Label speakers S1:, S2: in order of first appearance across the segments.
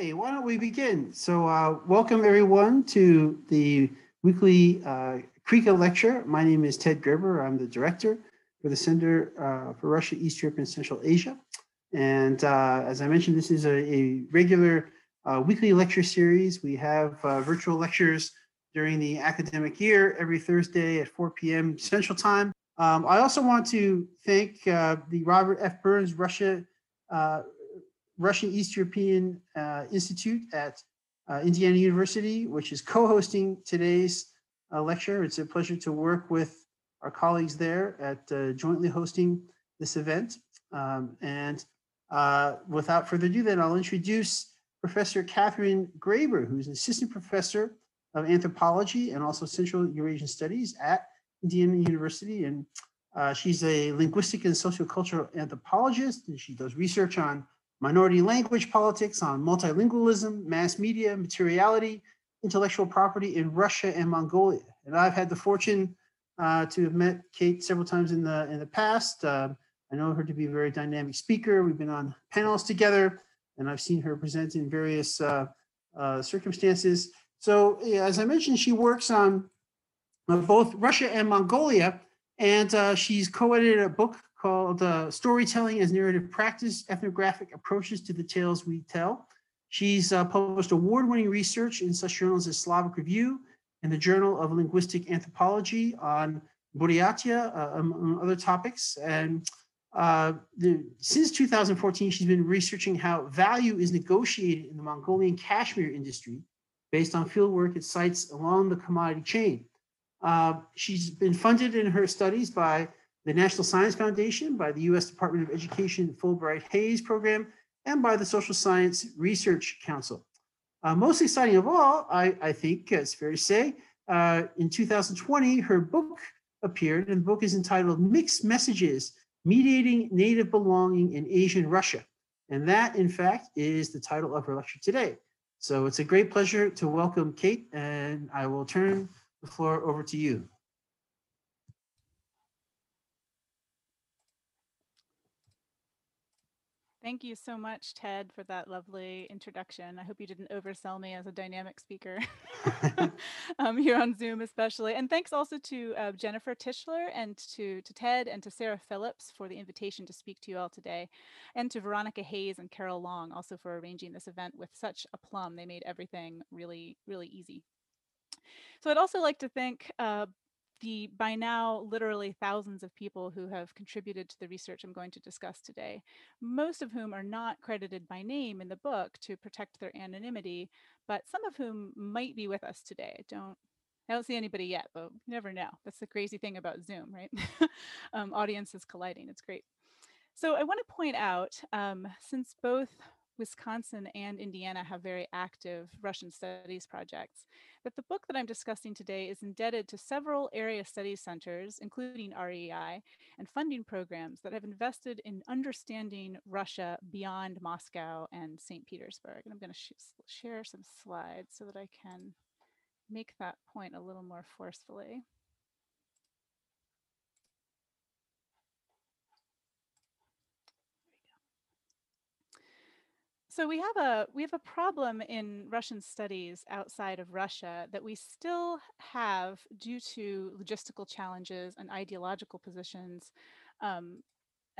S1: Okay, why don't we begin? So, uh, welcome everyone to the weekly uh, CREECA lecture. My name is Ted Gerber. I'm the director for the Center uh, for Russia, East Europe, and Central Asia. And uh, as I mentioned, this is a, a regular uh, weekly lecture series. We have uh, virtual lectures during the academic year every Thursday at 4 p.m. Central Time. Um, I also want to thank the Robert F. Byrnes Russia Russian East European uh, Institute at uh, Indiana University, which is co-hosting today's uh, lecture. It's a pleasure to work with our colleagues there at uh, jointly hosting this event. Um, and uh, without further ado, then I'll introduce Professor Kathryn Graber, who's an assistant professor of anthropology and also Central Eurasian Studies at Indiana University. And uh, she's a linguistic and sociocultural anthropologist, and she does research on minority language politics, on multilingualism, mass media, materiality, intellectual property in Russia and Mongolia. And I've had the fortune uh, to have met Kate several times in the in the past. Uh, I know her to be a very dynamic speaker. We've been on panels together, and I've seen her present in various uh, uh circumstances. So, yeah, as I mentioned, she works on uh, both Russia and Mongolia, and uh, she's co-edited a book called uh, Storytelling as Narrative Practice Ethnographic Approaches to the Tales We Tell. She's uh, published award winning research in such journals as Slavic Review and the Journal of Linguistic Anthropology on Buryatia, uh, among other topics. And uh, the, since 2014, she's been researching how value is negotiated in the Mongolian cashmere industry based on fieldwork at sites along the commodity chain. Uh, she's been funded in her studies by the National Science Foundation, by the U.S. Department of Education Fulbright Hays program, and by the Social Science Research Council. Uh, most exciting of all, I, I, think it's fair to say, uh, in 2020, her book appeared, and the book is entitled Mixed Messages Mediating Native Belonging in Asian Russia. And that, in fact, is the title of her lecture today. So it's a great pleasure to welcome Kate, and I will turn the floor over to you.
S2: Thank you so much, Ted, for that lovely introduction. I hope you didn't oversell me as a dynamic speaker um, here on Zoom, especially. And thanks also to uh, Jennifer Tishler and to, to Ted and to Sarah Phillips for the invitation to speak to you all today, and to Veronica Hayes and Carol Long also for arranging this event with such aplomb. They made everything really, really easy. So I'd also like to thank uh, the by now literally thousands of people who have contributed to the research I'm going to discuss today, most of whom are not credited by name in the book to protect their anonymity, but some of whom might be with us today. I don't I don't see anybody yet, but you never know. That's the crazy thing about Zoom, right? um, audiences colliding. It's great. So I want to point out, um, since both Wisconsin and Indiana have very active Russian studies projects. That the book that I'm discussing today is indebted to several area studies centers, including REI, and funding programs that have invested in understanding Russia beyond Moscow and St. Petersburg. And I'm going to sh share some slides so that I can make that point a little more forcefully. So we have a we have a problem in Russian studies outside of Russia that we still have due to logistical challenges and ideological positions um,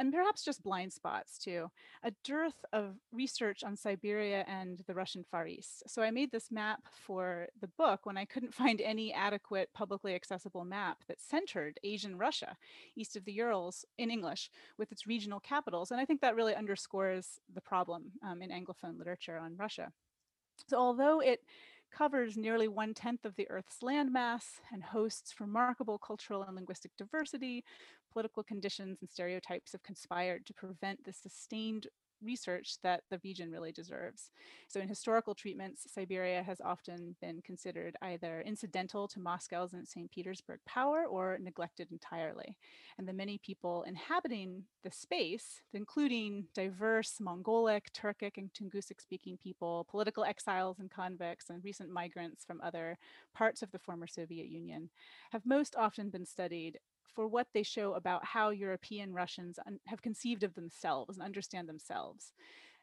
S2: and perhaps just blind spots too, a dearth of research on Siberia and the Russian Far East. So I made this map for the book when I couldn't find any adequate publicly accessible map that centered Asian Russia east of the Urals in English with its regional capitals. And I think that really underscores the problem um, in Anglophone literature on Russia. So although it covers nearly one tenth of the Earth's landmass and hosts remarkable cultural and linguistic diversity, political conditions and stereotypes have conspired to prevent the sustained research that the region really deserves. So in historical treatments, Siberia has often been considered either incidental to Moscow's and St. Petersburg power or neglected entirely. And the many people inhabiting the space, including diverse Mongolic, Turkic, and Tungusic speaking people, political exiles and convicts, and recent migrants from other parts of the former Soviet Union, have most often been studied for what they show about how European Russians have conceived of themselves and understand themselves.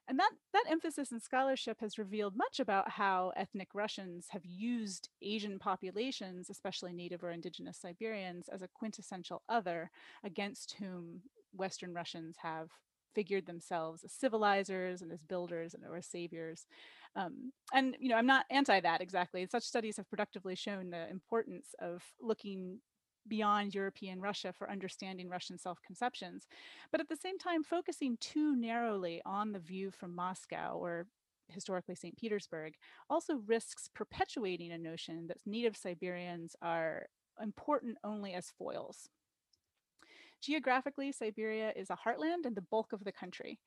S2: And that, that emphasis in scholarship has revealed much about how ethnic Russians have used Asian populations, especially native or indigenous Siberians, as a quintessential other against whom Western Russians have figured themselves as civilizers and as builders and or as saviors. Um, and you know, I'm not anti that exactly. Such studies have productively shown the importance of looking beyond European Russia for understanding Russian self-conceptions, but at the same time focusing too narrowly on the view from Moscow or historically St. Petersburg also risks perpetuating a notion that native Siberians are important only as foils. Geographically, Siberia is a heartland and the bulk of the country,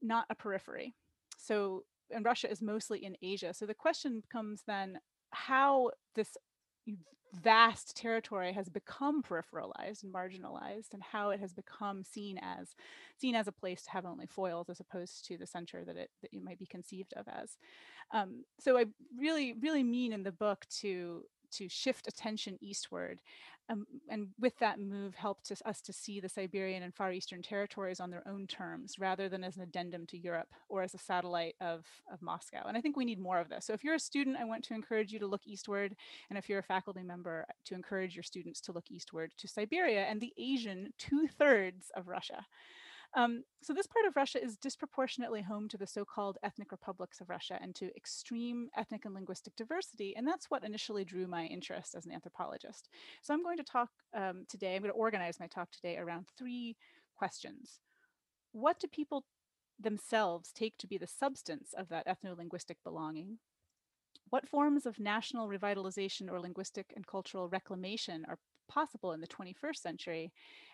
S2: not a periphery. So, and Russia is mostly in Asia. So the question becomes then how this vast territory has become peripheralized and marginalized and how it has become seen as seen as a place to have only foils as opposed to the center that it that you might be conceived of as. Um, so i really really mean in the book to to shift attention eastward. Um, and with that move, helped to, us to see the Siberian and Far Eastern territories on their own terms, rather than as an addendum to Europe or as a satellite of, of Moscow. And I think we need more of this. So if you're a student, I want to encourage you to look eastward. And if you're a faculty member, to encourage your students to look eastward to Siberia and the Asian two thirds of Russia. Um, so this part of Russia is disproportionately home to the so-called ethnic republics of Russia and to extreme ethnic and linguistic diversity. And that's what initially drew my interest as an anthropologist. So I'm going to talk um, today, I'm going to organize my talk today around three questions. What do people themselves take to be the substance of that ethno-linguistic belonging? What forms of national revitalization or linguistic and cultural reclamation are possible in the 21st century?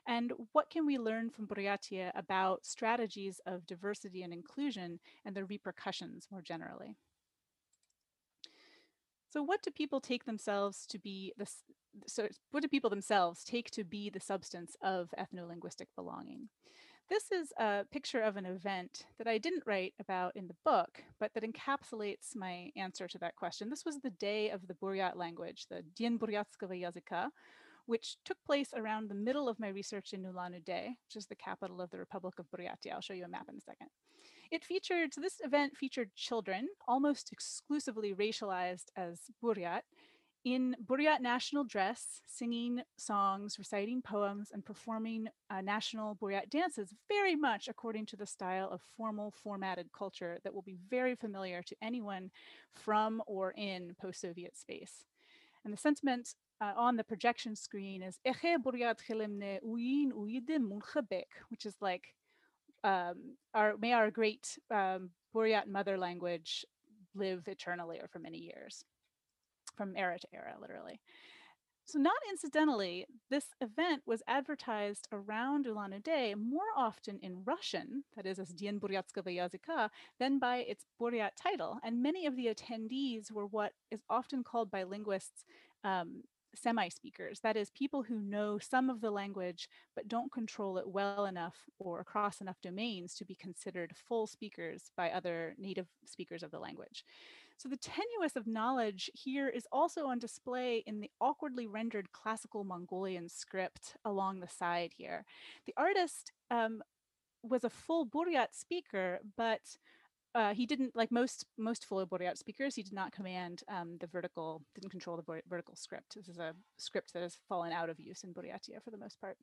S2: And what can we learn from Buryatia about strategies of diversity and inclusion and their repercussions more generally? So what do people take themselves to be the, so what do people themselves take to be the substance of ethno-linguistic belonging? This is a picture of an event that I didn't write about in the book, but that encapsulates my answer to that question. This was the day of the Buryat language, the Dien Buryatskого языка, which took place around the middle of my research in Ulan-Ude, which is the capital of the Republic of Buryatia. I'll show you a map in a second. It featured, so this event featured children, almost exclusively racialized as Buryat, in Buryat national dress, singing songs, reciting poems, and performing uh, national Buryat dances, very much according to the style of formal, formatted culture that will be very familiar to anyone from or in post-Soviet space. And the sentiment uh, on the projection screen is which is like um, our, may our great um, Buryat mother language live eternally or for many years, from era to era, literally. So not incidentally, this event was advertised around Ulan-Ude more often in Russian, that is as Dien Buryatskого языка, than by its Buryat title. And many of the attendees were what is often called by linguists um, semi-speakers, that is people who know some of the language but don't control it well enough or across enough domains to be considered full speakers by other native speakers of the language. So the tenuous of knowledge here is also on display in the awkwardly rendered classical Mongolian script along the side here. The artist um, was a full Buryat speaker, but uh, he didn't like most most full Buryat speakers. He did not command um, the vertical, didn't control the vertical script. This is a script that has fallen out of use in Buryatia for the most part.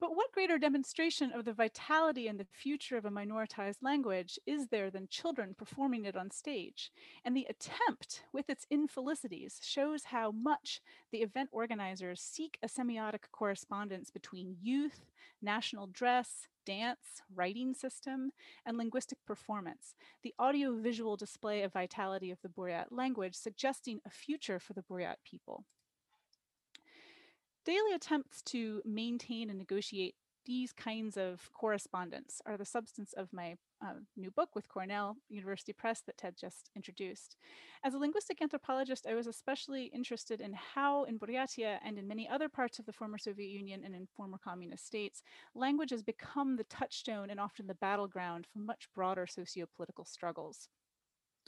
S2: But what greater demonstration of the vitality and the future of a minoritized language is there than children performing it on stage? And the attempt, with its infelicities, shows how much the event organizers seek a semiotic correspondence between youth, national dress, dance, writing system, and linguistic performance, the audiovisual display of vitality of the Buryat language suggesting a future for the Buryat people. Daily attempts to maintain and negotiate these kinds of correspondence are the substance of my uh, new book with Cornell University Press that Ted just introduced. As a linguistic anthropologist, I was especially interested in how in Buryatia and in many other parts of the former Soviet Union and in former communist states, language has become the touchstone and often the battleground for much broader socio-political struggles.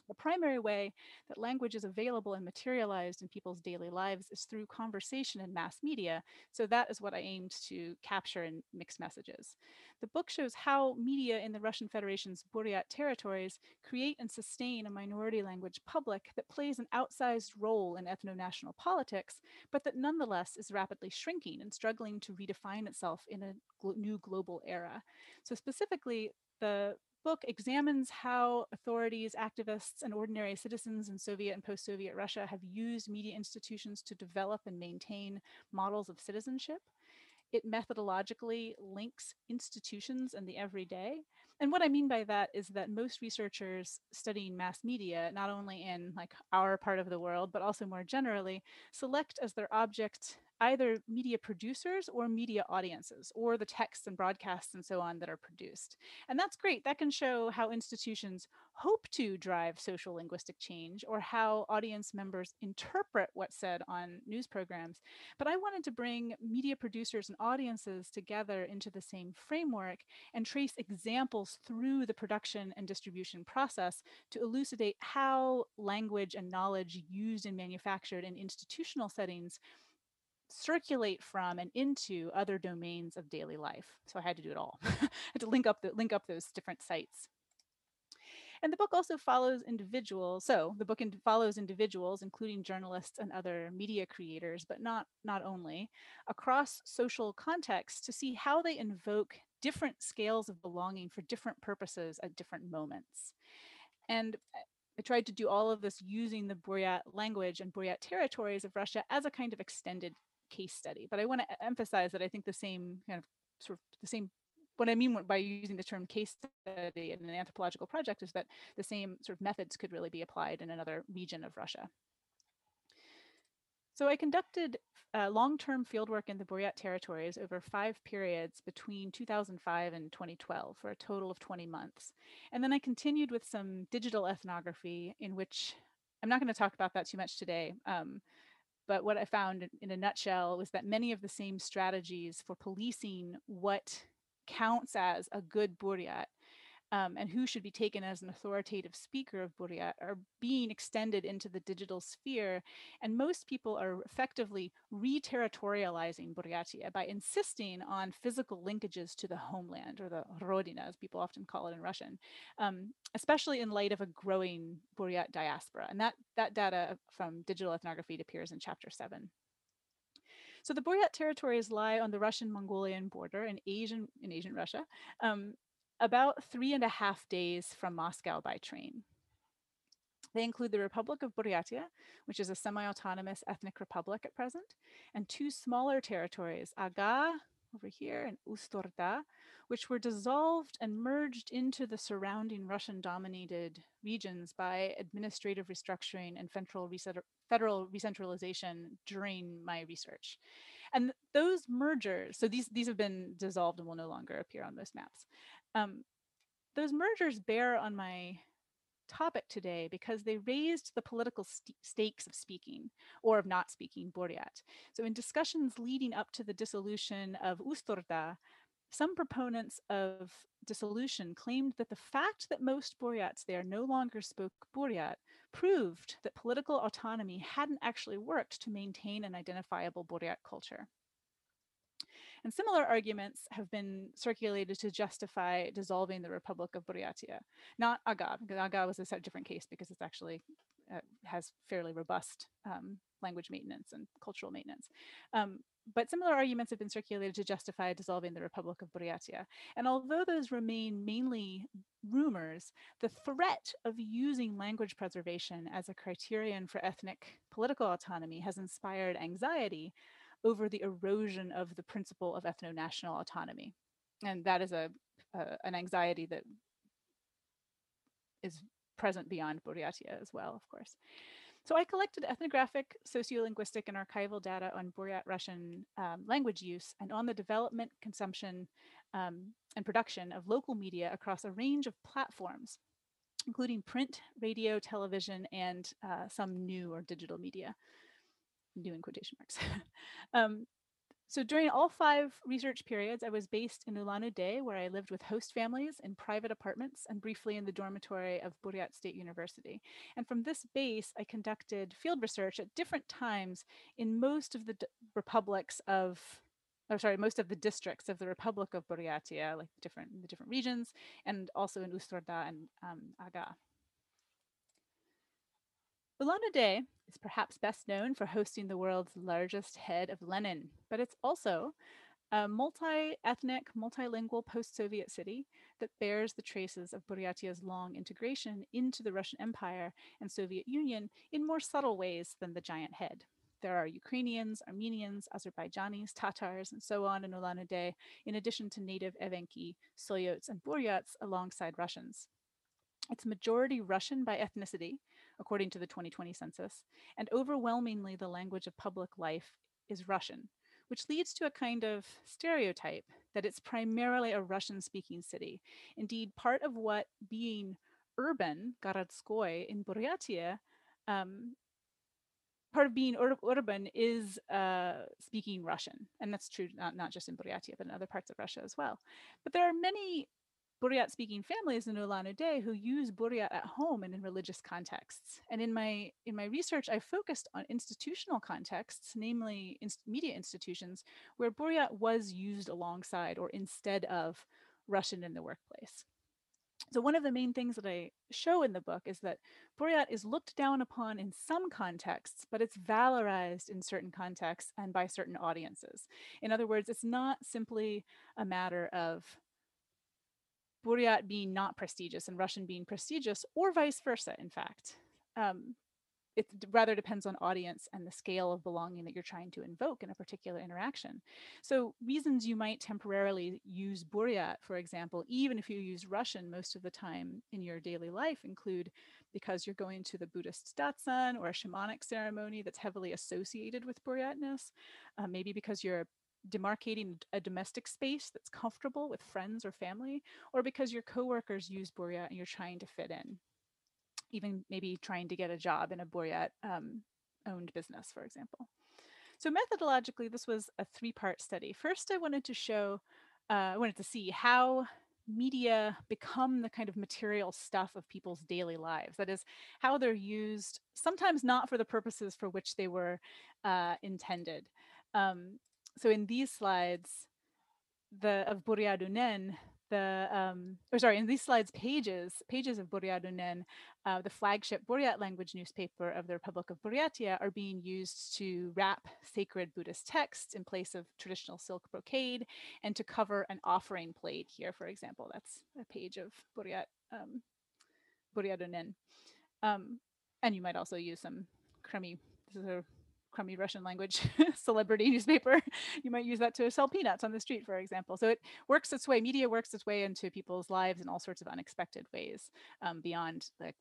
S2: The primary way that language is available and materialized in people's daily lives is through conversation and mass media. So that is what I aimed to capture in mixed messages. The book shows how media in the Russian Federation's Buryat territories create and sustain a minority language public that plays an outsized role in ethno-national politics, but that nonetheless is rapidly shrinking and struggling to redefine itself in a new global era. So specifically, the book examines how authorities, activists, and ordinary citizens in Soviet and post-Soviet Russia have used media institutions to develop and maintain models of citizenship. It methodologically links institutions and the everyday. And what I mean by that is that most researchers studying mass media, not only in like our part of the world, but also more generally, select as their object either media producers or media audiences or the texts and broadcasts and so on that are produced. And that's great. That can show how institutions hope to drive social linguistic change or how audience members interpret what's said on news programs. But I wanted to bring media producers and audiences together into the same framework and trace examples through the production and distribution process to elucidate how language and knowledge used and manufactured in institutional settings circulate from and into other domains of daily life. So I had to do it all. I had to link up the link up those different sites. And the book also follows individuals. So the book in follows individuals, including journalists and other media creators, but not, not only, across social contexts to see how they invoke different scales of belonging for different purposes at different moments. And I tried to do all of this using the Buryat language and Buryat territories of Russia as a kind of extended case study. But I want to emphasize that I think the same kind of sort of the same what I mean by using the term case study in an anthropological project is that the same sort of methods could really be applied in another region of Russia. So I conducted uh, long-term fieldwork in the Buryat territories over five periods between 2005 and 2012 for a total of 20 months. And then I continued with some digital ethnography in which I'm not going to talk about that too much today, um, but what I found in a nutshell was that many of the same strategies for policing what counts as a good Buryat um, and who should be taken as an authoritative speaker of Buryat are being extended into the digital sphere. And most people are effectively re-territorializing Buryatia by insisting on physical linkages to the homeland or the Rodina, as people often call it in Russian, um, especially in light of a growing Buryat diaspora. And that, that data from digital ethnography appears in chapter seven. So the Buryat territories lie on the Russian-Mongolian border in Asian, in Asian Russia, um, about three and a half days from Moscow by train. They include the Republic of Buryatia, which is a semi-autonomous ethnic republic at present, and two smaller territories, Aga over here and Ust-Orda, which were dissolved and merged into the surrounding Russian-dominated regions by administrative restructuring and federal, federal recentralization during my research. And those mergers, so these, these have been dissolved and will no longer appear on most maps. Um, those mergers bear on my topic today because they raised the political st stakes of speaking or of not speaking Buryat. So in discussions leading up to the dissolution of Ust-Orda, some proponents of dissolution claimed that the fact that most Buryats there no longer spoke Buryat proved that political autonomy hadn't actually worked to maintain an identifiable Buryat culture. And similar arguments have been circulated to justify dissolving the Republic of Buryatia, not Aga, because Aga was a different case because it's actually uh, has fairly robust um, language maintenance and cultural maintenance. Um, but similar arguments have been circulated to justify dissolving the Republic of Buryatia. And although those remain mainly rumors, the threat of using language preservation as a criterion for ethnic political autonomy has inspired anxiety over the erosion of the principle of ethno-national autonomy. And that is a, an anxiety that is present beyond Buryatia as well, of course. So I collected ethnographic, sociolinguistic, and archival data on Buryat Russian um, language use and on the development, consumption, um, and production of local media across a range of platforms, including print, radio, television, and uh, some new or digital media, in quotation marks. um, so during all five research periods, I was based in Ulan-Ude, where I lived with host families in private apartments and briefly in the dormitory of Buryat State University. And from this base, I conducted field research at different times in most of the republics of or sorry, most of the districts of the Republic of Buryatia, like different the different regions, and also in Ust-Orda and um, Aga. Ulan-Ude is perhaps best known for hosting the world's largest head of Lenin, but it's also a multi-ethnic, multilingual post-Soviet city that bears the traces of Buryatia's long integration into the Russian Empire and Soviet Union in more subtle ways than the giant head. There are Ukrainians, Armenians, Azerbaijanis, Tatars, and so on in Ulan-Ude, in addition to native Evenki, Soyots, and Buryats alongside Russians. It's majority Russian by ethnicity, according to the 2020 census, and overwhelmingly the language of public life is Russian, which leads to a kind of stereotype that it's primarily a Russian speaking city. Indeed, part of what being urban, Gorodskoy, in Buryatia, um, part of being ur- urban is uh, speaking Russian. And that's true not, not just in Buryatia, but in other parts of Russia as well. But there are many Buryat speaking families in Ulan-Ude who use Buryat at home and in religious contexts. And in my in my research, I focused on institutional contexts, namely in media institutions, where Buryat was used alongside or instead of Russian in the workplace. So one of the main things that I show in the book is that Buryat is looked down upon in some contexts, but it's valorized in certain contexts and by certain audiences. In other words, it's not simply a matter of Buryat being not prestigious and Russian being prestigious, or vice versa, in fact. Um, it rather depends on audience and the scale of belonging that you're trying to invoke in a particular interaction. So reasons you might temporarily use Buryat, for example, even if you use Russian most of the time in your daily life include because you're going to the Buddhist Datsan or a shamanic ceremony that's heavily associated with Buryatness, uh, maybe because you're demarcating a domestic space that's comfortable with friends or family, or because your coworkers use Buryat and you're trying to fit in, even maybe trying to get a job in a Buryat um, owned business, for example. So methodologically, this was a three-part study. First, I wanted to show, uh, I wanted to see how media become the kind of material stuff of people's daily lives. That is, how they're used, sometimes not for the purposes for which they were uh, intended. Um, so in these slides, the of Buryadunen, the um, or sorry, in these slides pages, pages of Buryadunen, uh, the flagship Buryat language newspaper of the Republic of Buryatia are being used to wrap sacred Buddhist texts in place of traditional silk brocade and to cover an offering plate here, for example. That's a page of Buryat, um, Buryadunen. Um, and you might also use some crummy, this is a crummy Russian language celebrity newspaper, you might use that to sell peanuts on the street, for example. So it works its way, media works its way into people's lives in all sorts of unexpected ways um, beyond like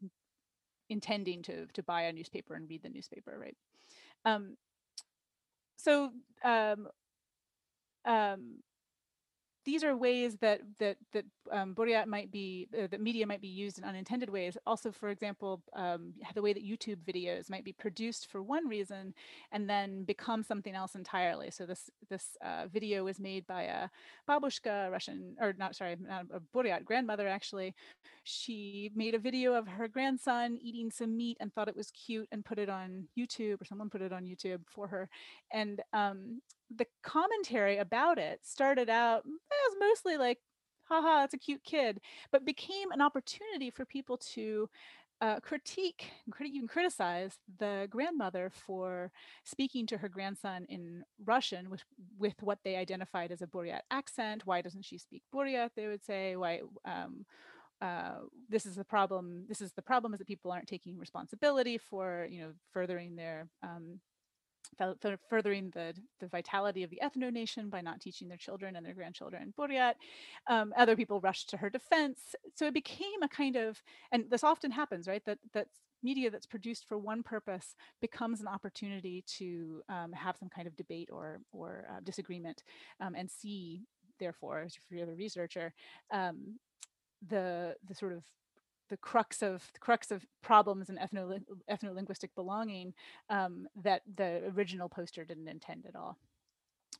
S2: intending to, to buy a newspaper and read the newspaper, right? Um, so um, um, these are ways that that that um, might be uh, that media might be used in unintended ways. Also, for example, um, the way that YouTube videos might be produced for one reason and then become something else entirely. So this this uh, video was made by a babushka, Russian or not sorry, not a Buryat grandmother actually. She made a video of her grandson eating some meat and thought it was cute and put it on YouTube or someone put it on YouTube for her, and um, the commentary about it started out as mostly like, haha, that's a cute kid, but became an opportunity for people to uh, critique, even criticize the grandmother for speaking to her grandson in Russian with, with what they identified as a Buryat accent. Why doesn't she speak Buryat? They would say. Why? Um, uh, this is the problem. This is the problem is that people aren't taking responsibility for you know furthering their um, furthering the, the vitality of the ethno nation by not teaching their children and their grandchildren Buryat. Um, other people rushed to her defense. So it became a kind of, and this often happens, right? That that media that's produced for one purpose becomes an opportunity to um, have some kind of debate or or uh, disagreement, um, and see, therefore, if you're the researcher, um, the the sort of the crux of the crux of problems in ethno ethno-linguistic belonging um, that the original poster didn't intend at all.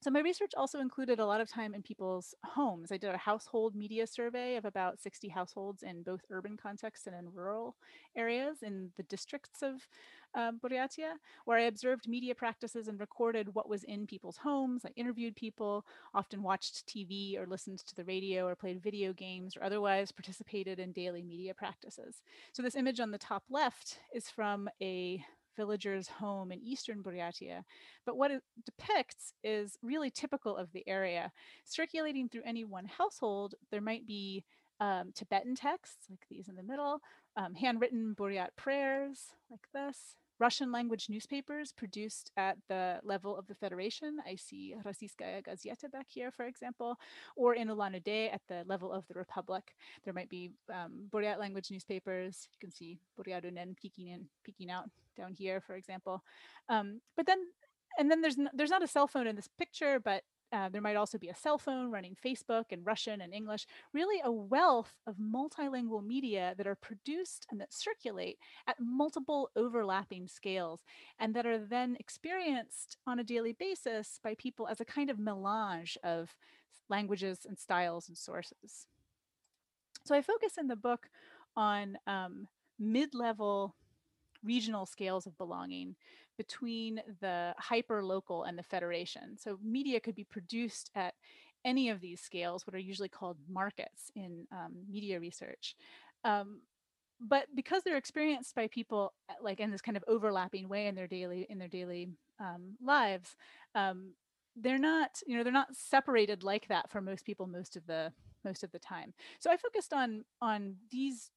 S2: So my research also included a lot of time in people's homes. I did a household media survey of about 60 households in both urban contexts and in rural areas in the districts of um, Buryatia, where I observed media practices and recorded what was in people's homes. I interviewed people, often watched TV or listened to the radio or played video games or otherwise participated in daily media practices. So this image on the top left is from a villager's home in eastern Buryatia. But what it depicts is really typical of the area. Circulating through any one household, there might be um, Tibetan texts, like these in the middle, um, handwritten Buryat prayers, like this, Russian language newspapers produced at the level of the Federation. I see Rossiyskaya Gazeta back here, for example, or in Ulan-Ude at the level of the Republic. There might be um, Buryat language newspapers. You can see Buryadunen peeking in, peeking out down here, for example. Um, but then, and then there's, there's not a cell phone in this picture, but uh, there might also be a cell phone running Facebook and Russian and English, really a wealth of multilingual media that are produced and that circulate at multiple overlapping scales and that are then experienced on a daily basis by people as a kind of melange of languages and styles and sources. So I focus in the book on um, mid-level regional scales of belonging between the hyper local and the federation. So media could be produced at any of these scales, what are usually called markets in um, media research. Um, but because they're experienced by people uh, like in this kind of overlapping way in their daily in their daily um, lives, um, they're not you know they're not separated like that for most people most of the most of the time. So I focused on on these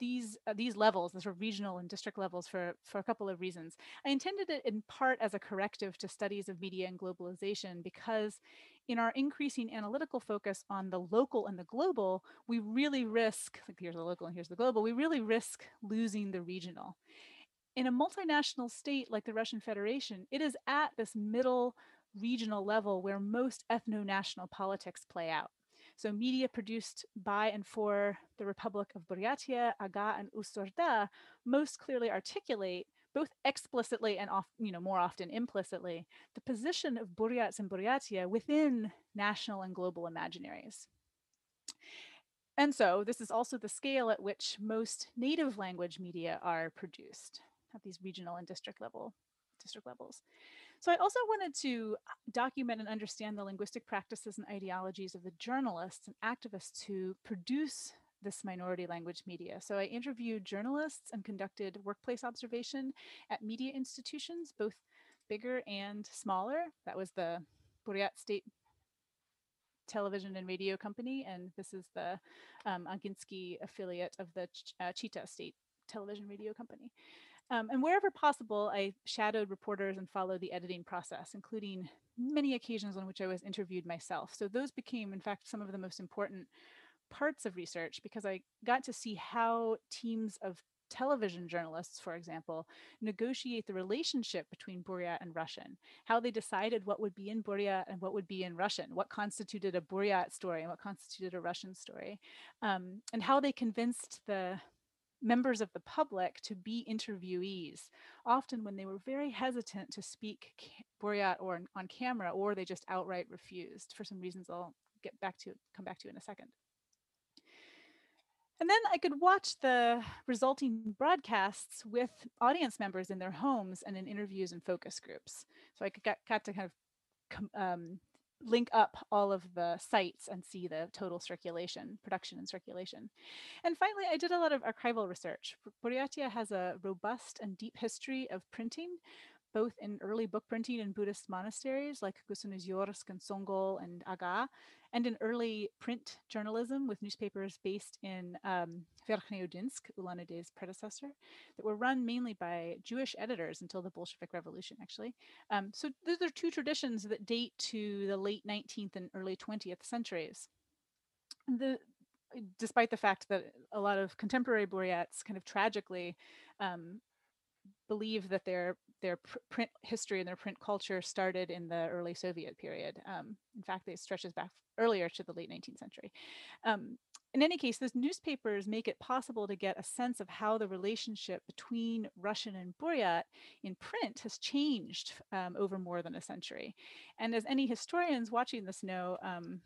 S2: these uh, these levels, the sort of regional and district levels, for for a couple of reasons. I intended it in part as a corrective to studies of media and globalization because, in our increasing analytical focus on the local and the global, we really risk like here's the local and here's the global. We really risk losing the regional. In a multinational state like the Russian Federation, it is at this middle regional level where most ethno-national politics play out. So media produced by and for the Republic of Buryatia, Aga, and Ust-Orda most clearly articulate both explicitly and off, you know, more often implicitly, the position of Buryats and Buryatia within national and global imaginaries. And so this is also the scale at which most native language media are produced at these regional and district level district levels. So I also wanted to uh, document and understand the linguistic practices and ideologies of the journalists and activists who produce this minority language media. So I interviewed journalists and conducted workplace observation at media institutions, both bigger and smaller. That was the Buryat State Television and Radio Company, and this is the um, Aginsky affiliate of the Ch uh, Chita State Television Radio Company. Um, and wherever possible, I shadowed reporters and followed the editing process, including many occasions on which I was interviewed myself. So those became, in fact, some of the most important parts of research because I got to see how teams of television journalists, for example, negotiate the relationship between Buryat and Russian, how they decided what would be in Buryat and what would be in Russian, what constituted a Buryat story and what constituted a Russian story, um, and how they convinced the members of the public to be interviewees, often when they were very hesitant to speak Buryat or on camera, or they just outright refused for some reasons I'll get back to, come back to in a second. And then I could watch the resulting broadcasts with audience members in their homes and in interviews and focus groups. So I got, got to kind of um, link up all of the sites and see the total circulation, production and circulation. And finally, I did a lot of archival research. Buryatia has a robust and deep history of printing, both in early book printing in Buddhist monasteries like Gusinoozersk and Songol and Aga, and in early print journalism with newspapers based in um, Verkhneudinsk, Ulan Ude's predecessor, that were run mainly by Jewish editors until the Bolshevik Revolution, actually. Um, so those are two traditions that date to the late 19th and early 20th centuries. The, despite the fact that a lot of contemporary Buryats kind of tragically um, believe that their their pr print history and their print culture started in the early Soviet period. Um, in fact, it stretches back earlier to the late 19th century. Um, in any case, those newspapers make it possible to get a sense of how the relationship between Russian and Buryat in print has changed um, over more than a century. And as any historians watching this know, um,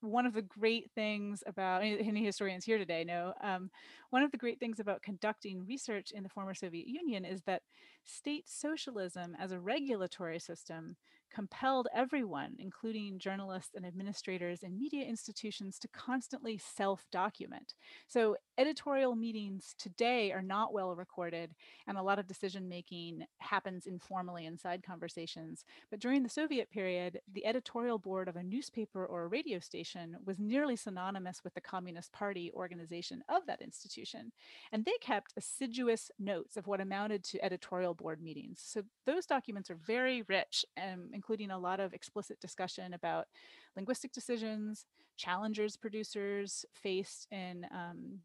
S2: one of the great things about any historians here today know um, one of the great things about conducting research in the former Soviet Union is that state socialism as a regulatory system compelled everyone, including journalists and administrators and media institutions, to constantly self-document. So editorial meetings today are not well recorded, and a lot of decision-making happens informally inside conversations. But during the Soviet period, the editorial board of a newspaper or a radio station was nearly synonymous with the Communist Party organization of that institution. And they kept assiduous notes of what amounted to editorial board meetings. So those documents are very rich and including a lot of explicit discussion about linguistic decisions, challengers producers faced in um,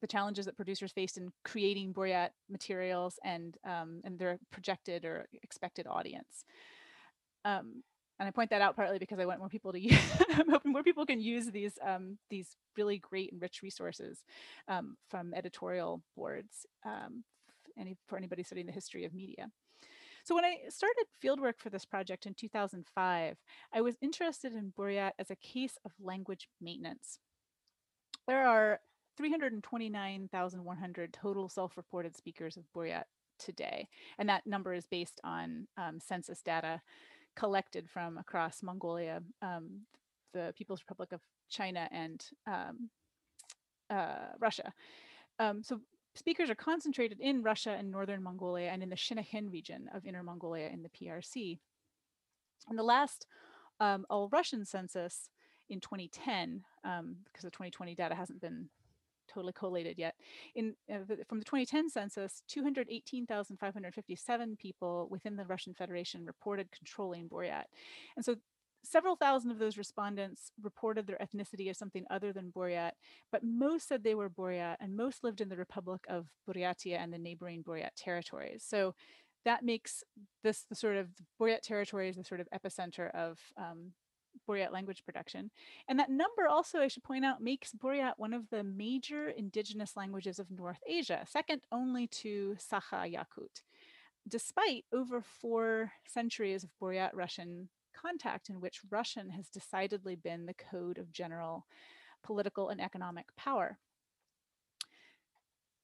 S2: the challenges that producers faced in creating Buryat materials and um, and their projected or expected audience. Um, and I point that out partly because I want more people to use, I'm hoping more people can use these um, these really great and rich resources um, from editorial boards um, any, for anybody studying the history of media. So when I started fieldwork for this project in 2005, I was interested in Buryat as a case of language maintenance. There are 329,100 total self-reported speakers of Buryat today, and that number is based on um, census data collected from across Mongolia, um, the People's Republic of China, and um, uh, Russia. Um, so Speakers are concentrated in Russia and Northern Mongolia and in the Shinehen region of Inner Mongolia in the PRC. In the last um, all-Russian census in 2010, um, because the 2020 data hasn't been totally collated yet. In uh, from the 2010 census, 218,557 people within the Russian Federation reported controlling Buryat. And so Several thousand of those respondents reported their ethnicity as something other than Buryat, but most said they were Buryat and most lived in the Republic of Buryatia and the neighboring Buryat territories. So that makes this the sort of Buryat territories the sort of epicenter of um, Buryat language production. And that number also, I should point out, makes Buryat one of the major indigenous languages of North Asia, second only to Sakha Yakut. Despite over four centuries of Buryat Russian contact in which Russian has decidedly been the code of general political and economic power.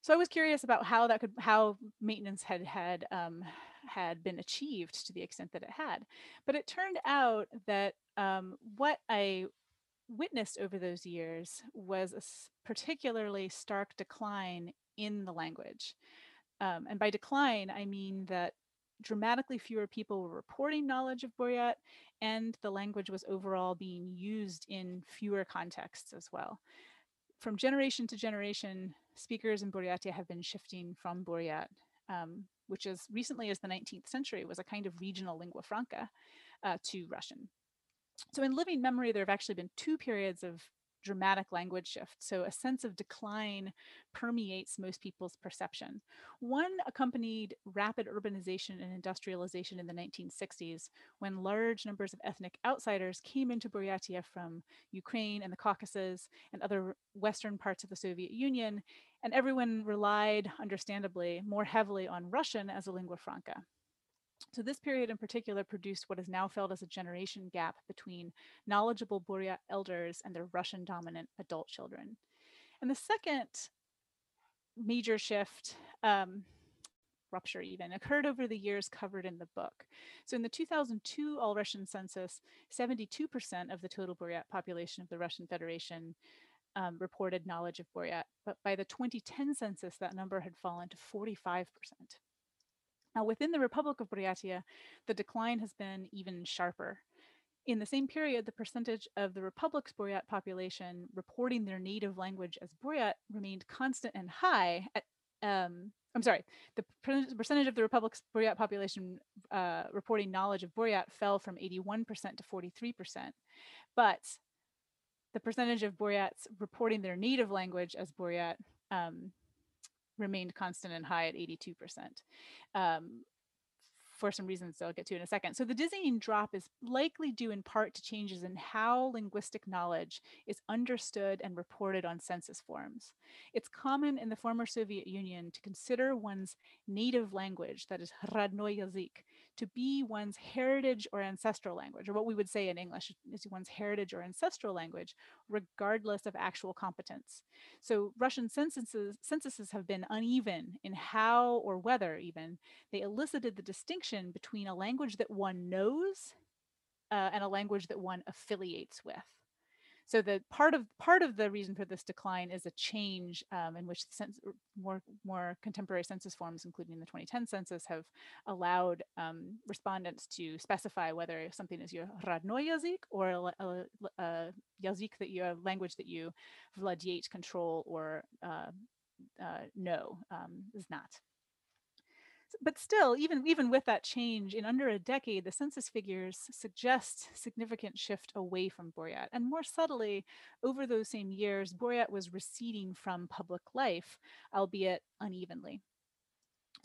S2: So I was curious about how that could, how maintenance had had um, had been achieved to the extent that it had. But it turned out that um, what I witnessed over those years was a particularly stark decline in the language. Um, and by decline, I mean that dramatically fewer people were reporting knowledge of Buryat, and the language was overall being used in fewer contexts as well. From generation to generation, speakers in Buryatia have been shifting from Buryat, um, which as recently as the 19th century was a kind of regional lingua franca, uh, to Russian. So in living memory, there have actually been two periods of dramatic language shift. So a sense of decline permeates most people's perception. One accompanied rapid urbanization and industrialization in the 1960s when large numbers of ethnic outsiders came into Buryatia from Ukraine and the Caucasus and other Western parts of the Soviet Union. And everyone relied, understandably, more heavily on Russian as a lingua franca. So this period in particular produced what is now felt as a generation gap between knowledgeable Buryat elders and their Russian dominant adult children. And the second major shift, um, rupture even, occurred over the years covered in the book. So in the 2002 All-Russian census, 72% of the total Buryat population of the Russian Federation um, reported knowledge of Buryat, but by the 2010 census, that number had fallen to 45%. Now, within the Republic of Buryatia, the decline has been even sharper. In the same period, the percentage of the Republic's Buryat population reporting their native language as Buryat remained constant and high at um, I'm sorry, the percentage of the Republic's Buryat population uh, reporting knowledge of Buryat fell from 81% to 43%. But the percentage of Buryats reporting their native language as Buryat um, remained constant and high at 82%. Um, for some reasons I'll get to in a second. So the dizzying drop is likely due in part to changes in how linguistic knowledge is understood and reported on census forms. It's common in the former Soviet Union to consider one's native language, that is Radnoy Yazik, to be one's heritage or ancestral language, or what we would say in English is one's heritage or ancestral language, regardless of actual competence. So Russian censuses, censuses have been uneven in how or whether even they elicited the distinction between a language that one knows uh, and a language that one affiliates with. So the part of part of the reason for this decline is a change um, in which more more contemporary census forms, including the 2010 census, have allowed um, respondents to specify whether something is your radno yazik or a, a, a yazik that your language that you vladiate control or uh, uh, no um, is not but still, even, even with that change, in under a decade, the census figures suggest significant shift away from Buryat. And more subtly, over those same years, Buryat was receding from public life, albeit unevenly.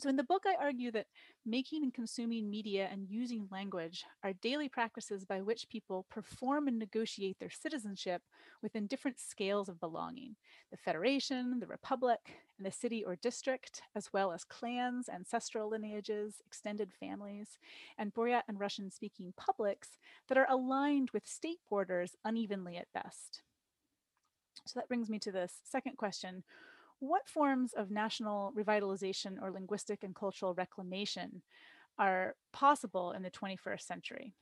S2: So in the book, I argue that making and consuming media and using language are daily practices by which people perform and negotiate their citizenship within different scales of belonging, the federation, the republic, and the city or district, as well as clans, ancestral lineages, extended families, and Buryat and Russian speaking publics that are aligned with state borders unevenly at best. So that brings me to this second question, what forms of national revitalization or linguistic and cultural reclamation are possible in the 21st century?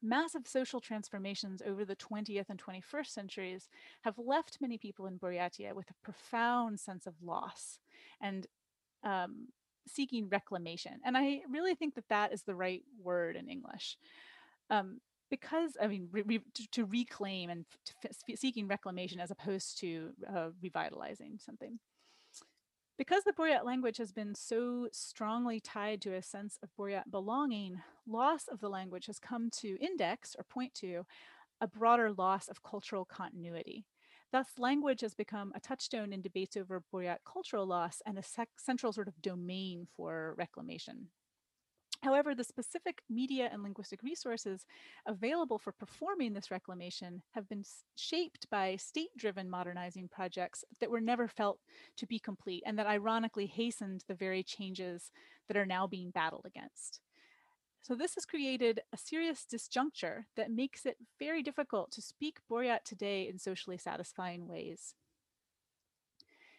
S2: Massive social transformations over the 20th and 21st centuries have left many people in Buryatia with a profound sense of loss and um, seeking reclamation. And I really think that that is the right word in English. Um, because I mean, re, re, to, to, reclaim and to, seeking reclamation as opposed to uh, revitalizing something. Because the Buryat language has been so strongly tied to a sense of Buryat belonging, loss of the language has come to index or point to a broader loss of cultural continuity. Thus, language has become a touchstone in debates over Buryat cultural loss and a central sort of domain for reclamation. However, the specific media and linguistic resources available for performing this reclamation have been shaped by state-driven modernizing projects that were never felt to be complete and that ironically hastened the very changes that are now being battled against. So this has created a serious disjuncture that makes it very difficult to speak Buryat today in socially satisfying ways.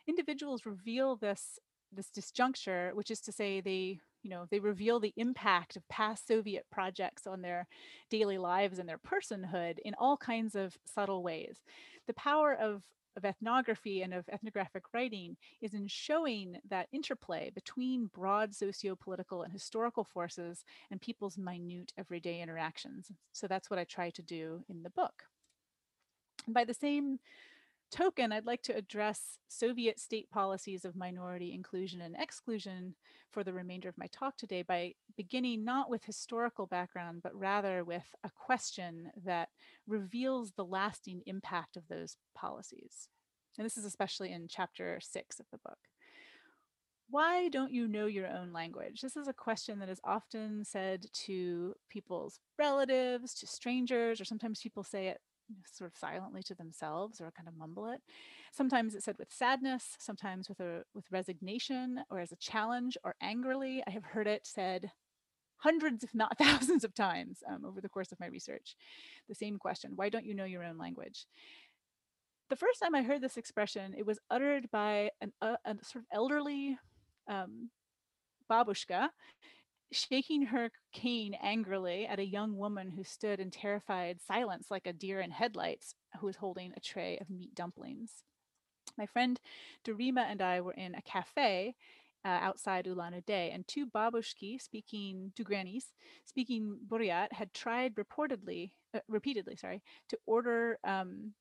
S2: Individuals reveal this, this disjuncture, which is to say they you know, they reveal the impact of past Soviet projects on their daily lives and their personhood in all kinds of subtle ways. The power of of ethnography and of ethnographic writing is in showing that interplay between broad socio-political and historical forces and people's minute everyday interactions. So that's what I try to do in the book. by the same token, I'd like to address Soviet state policies of minority inclusion and exclusion for the remainder of my talk today by beginning not with historical background, but rather with a question that reveals the lasting impact of those policies. And this is especially in chapter six of the book. Why don't you know your own language? This is a question that is often said to people's relatives, to strangers, or sometimes people say it sort of silently to themselves or kind of mumble it. Sometimes it's said with sadness, sometimes with a with resignation or as a challenge or angrily. I have heard it said hundreds, if not thousands of times um, over the course of my research. The same question, why don't you know your own language? The first time I heard this expression, it was uttered by an, a, a sort of elderly um, babushka shaking her cane angrily at a young woman who stood in terrified silence like a deer in headlights who was holding a tray of meat dumplings. My friend Dorima and I were in a cafe uh, outside Ulan-Ude, and two babushki speaking two grannies speaking Buryat had tried reportedly, uh, repeatedly, sorry, to order. Um,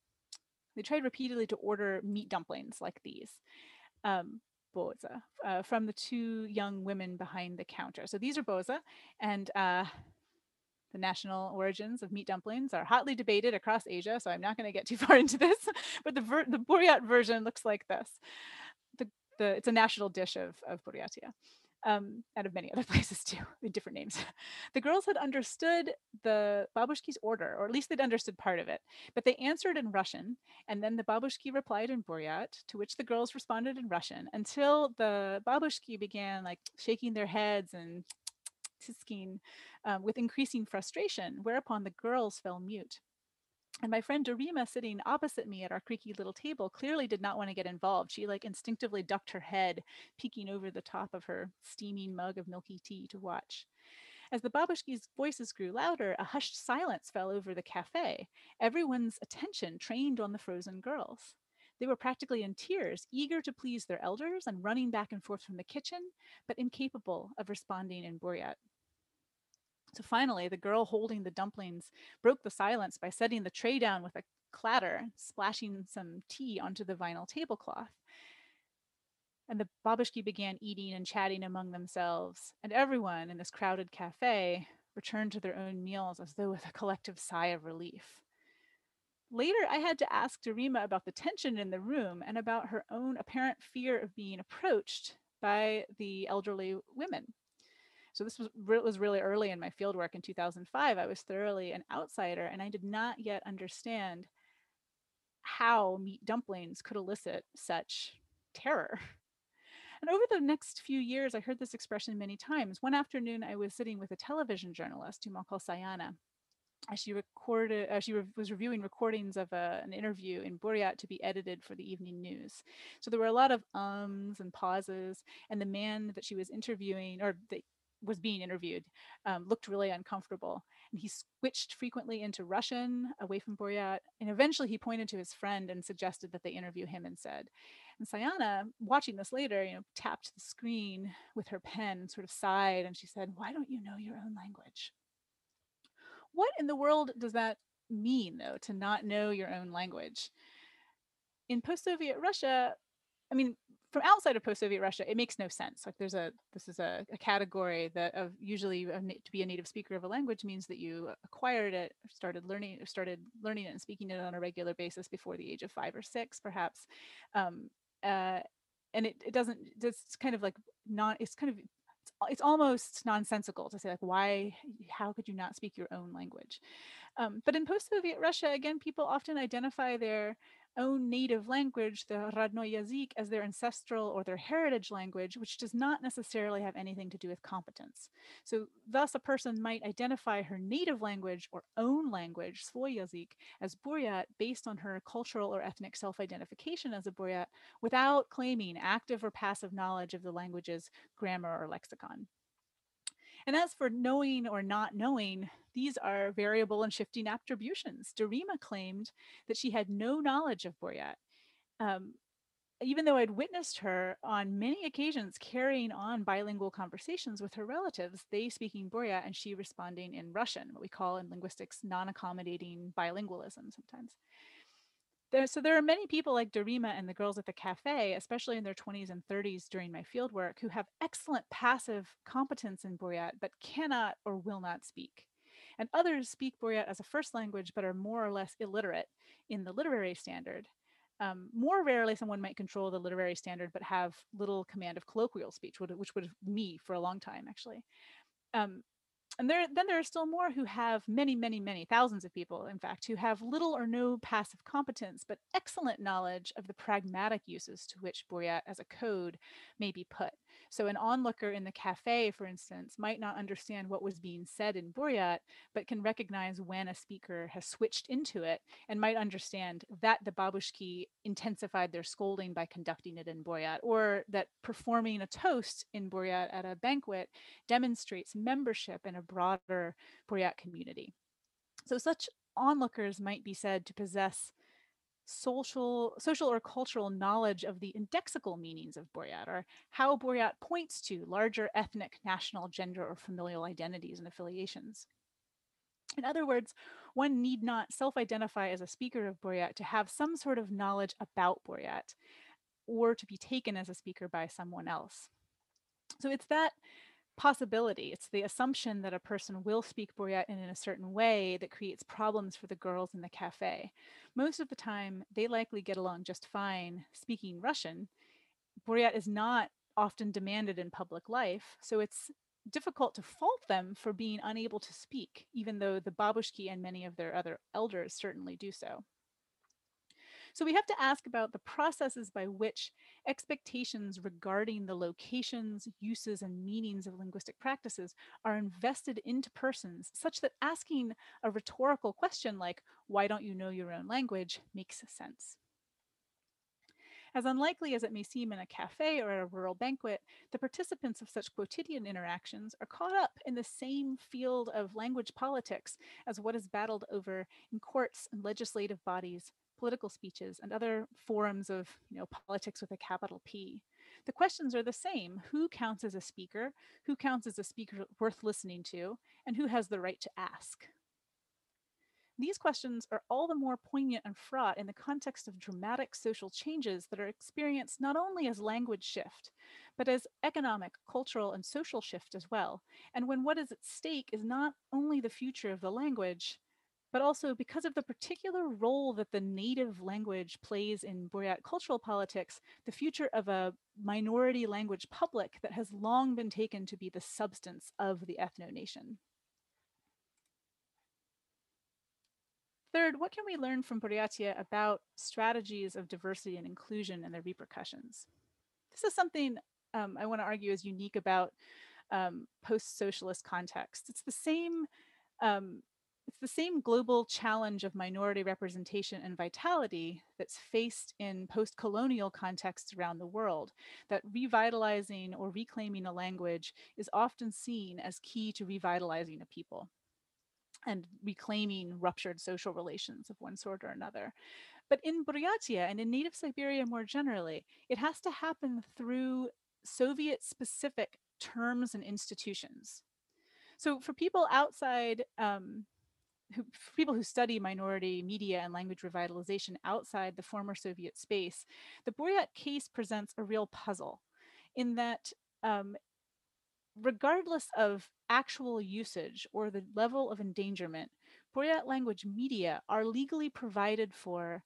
S2: they tried repeatedly to order meat dumplings like these. Um, boza uh, from the two young women behind the counter. So these are boza, and uh, the national origins of meat dumplings are hotly debated across Asia. So I'm not going to get too far into this, but the ver- the Buryat version looks like this. The, the it's a national dish of of Buryatia um, out of many other places too, with different names. The girls had understood the babushki's order, or at least they'd understood part of it, but they answered in Russian, and then the babushki replied in Buryat, to which the girls responded in Russian, until the babushki began like shaking their heads and tisking um, with increasing frustration, whereupon the girls fell mute. And my friend Dorima sitting opposite me at our creaky little table clearly did not want to get involved. She like instinctively ducked her head, peeking over the top of her steaming mug of milky tea to watch. As the babushki's voices grew louder, a hushed silence fell over the cafe, everyone's attention trained on the frozen girls. They were practically in tears, eager to please their elders and running back and forth from the kitchen, but incapable of responding in Buryat. So finally, the girl holding the dumplings broke the silence by setting the tray down with a clatter, splashing some tea onto the vinyl tablecloth. And the babushki began eating and chatting among themselves, and everyone in this crowded cafe returned to their own meals as though with a collective sigh of relief. Later, I had to ask Dorima about the tension in the room and about her own apparent fear of being approached by the elderly women. So this was, was really early in my fieldwork in 2005. I was thoroughly an outsider and I did not yet understand how meat dumplings could elicit such terror. And over the next few years, I heard this expression many times. One afternoon, I was sitting with a television journalist, Jumakal Sayana, as she recorded, as she re- was reviewing recordings of a, an interview in Buryat to be edited for the evening news. So there were a lot of ums and pauses, and the man that she was interviewing, or the was being interviewed um, looked really uncomfortable. And he switched frequently into Russian away from Buryat. And eventually he pointed to his friend and suggested that they interview him instead. And Sayana, watching this later, you know, tapped the screen with her pen, sort of sighed, and she said, Why don't you know your own language? What in the world does that mean, though, to not know your own language? In post Soviet Russia, I mean, from outside of post-Soviet Russia, it makes no sense. Like there's a this is a, a category that of usually to be a native speaker of a language means that you acquired it, started learning, started learning it and speaking it on a regular basis before the age of five or six, perhaps. Um, uh, and it, it doesn't. It's kind of like not. It's kind of it's, it's almost nonsensical to say like why how could you not speak your own language um, but in post-soviet russia again people often identify their own native language, the Radnoy Yazik, as their ancestral or their heritage language, which does not necessarily have anything to do with competence. So, thus, a person might identify her native language or own language, Svoy Yazik, as Buryat based on her cultural or ethnic self identification as a Buryat without claiming active or passive knowledge of the language's grammar or lexicon. And as for knowing or not knowing, these are variable and shifting attributions. Dorima claimed that she had no knowledge of Buryat, um, even though I'd witnessed her on many occasions carrying on bilingual conversations with her relatives, they speaking Buryat and she responding in Russian, what we call in linguistics non accommodating bilingualism sometimes there, so there are many people like Dorima and the girls at the cafe, especially in their 20s and 30s during my fieldwork, who have excellent passive competence in Buryat, but cannot or will not speak. And others speak Buryat as a first language, but are more or less illiterate in the literary standard. Um, more rarely, someone might control the literary standard, but have little command of colloquial speech, which would me for a long time, actually. Um, and there, then there are still more who have many, many, many thousands of people, in fact, who have little or no passive competence, but excellent knowledge of the pragmatic uses to which Buryat as a code may be put. So an onlooker in the cafe, for instance, might not understand what was being said in Buryat, but can recognize when a speaker has switched into it and might understand that the babushki intensified their scolding by conducting it in Buryat, or that performing a toast in Buryat at a banquet demonstrates membership in a broader Buryat community. So such onlookers might be said to possess social, social or cultural knowledge of the indexical meanings of Buryat, or how Buryat points to larger ethnic, national, gender, or familial identities and affiliations. In other words, one need not self-identify as a speaker of Buryat to have some sort of knowledge about Buryat or to be taken as a speaker by someone else. So it's that possibility. It's the assumption that a person will speak Buryat in a certain way that creates problems for the girls in the cafe. Most of the time, they likely get along just fine speaking Russian. Buryat is not often demanded in public life, so it's difficult to fault them for being unable to speak, even though the babushki and many of their other elders certainly do so. So we have to ask about the processes by which expectations regarding the locations, uses, and meanings of linguistic practices are invested into persons such that asking a rhetorical question like, why don't you know your own language, makes sense. As unlikely as it may seem in a cafe or at a rural banquet, the participants of such quotidian interactions are caught up in the same field of language politics as what is battled over in courts and legislative bodies, political speeches, and other forums of you know, politics with a capital P. The questions are the same. Who counts as a speaker? Who counts as a speaker worth listening to? And who has the right to ask? These questions are all the more poignant and fraught in the context of dramatic social changes that are experienced not only as language shift, but as economic, cultural, and social shift as well. And when what is at stake is not only the future of the language, but also because of the particular role that the native language plays in Buryat cultural politics, the future of a minority language public that has long been taken to be the substance of the ethno-nation. Third, what can we learn from Buryatia about strategies of diversity and inclusion and their repercussions? This is something um, I want to argue is unique about um, post-socialist context. It's the same um, it's the same global challenge of minority representation and vitality that's faced in post-colonial contexts around the world, that revitalizing or reclaiming a language is often seen as key to revitalizing a people and reclaiming ruptured social relations of one sort or another. But in Buryatia and in native Siberia more generally, it has to happen through Soviet specific terms and institutions. So for people outside um, who, people who study minority media and language revitalization outside the former Soviet space, the Buryat case presents a real puzzle in that um, regardless of actual usage or the level of endangerment, Buryat language media are legally provided for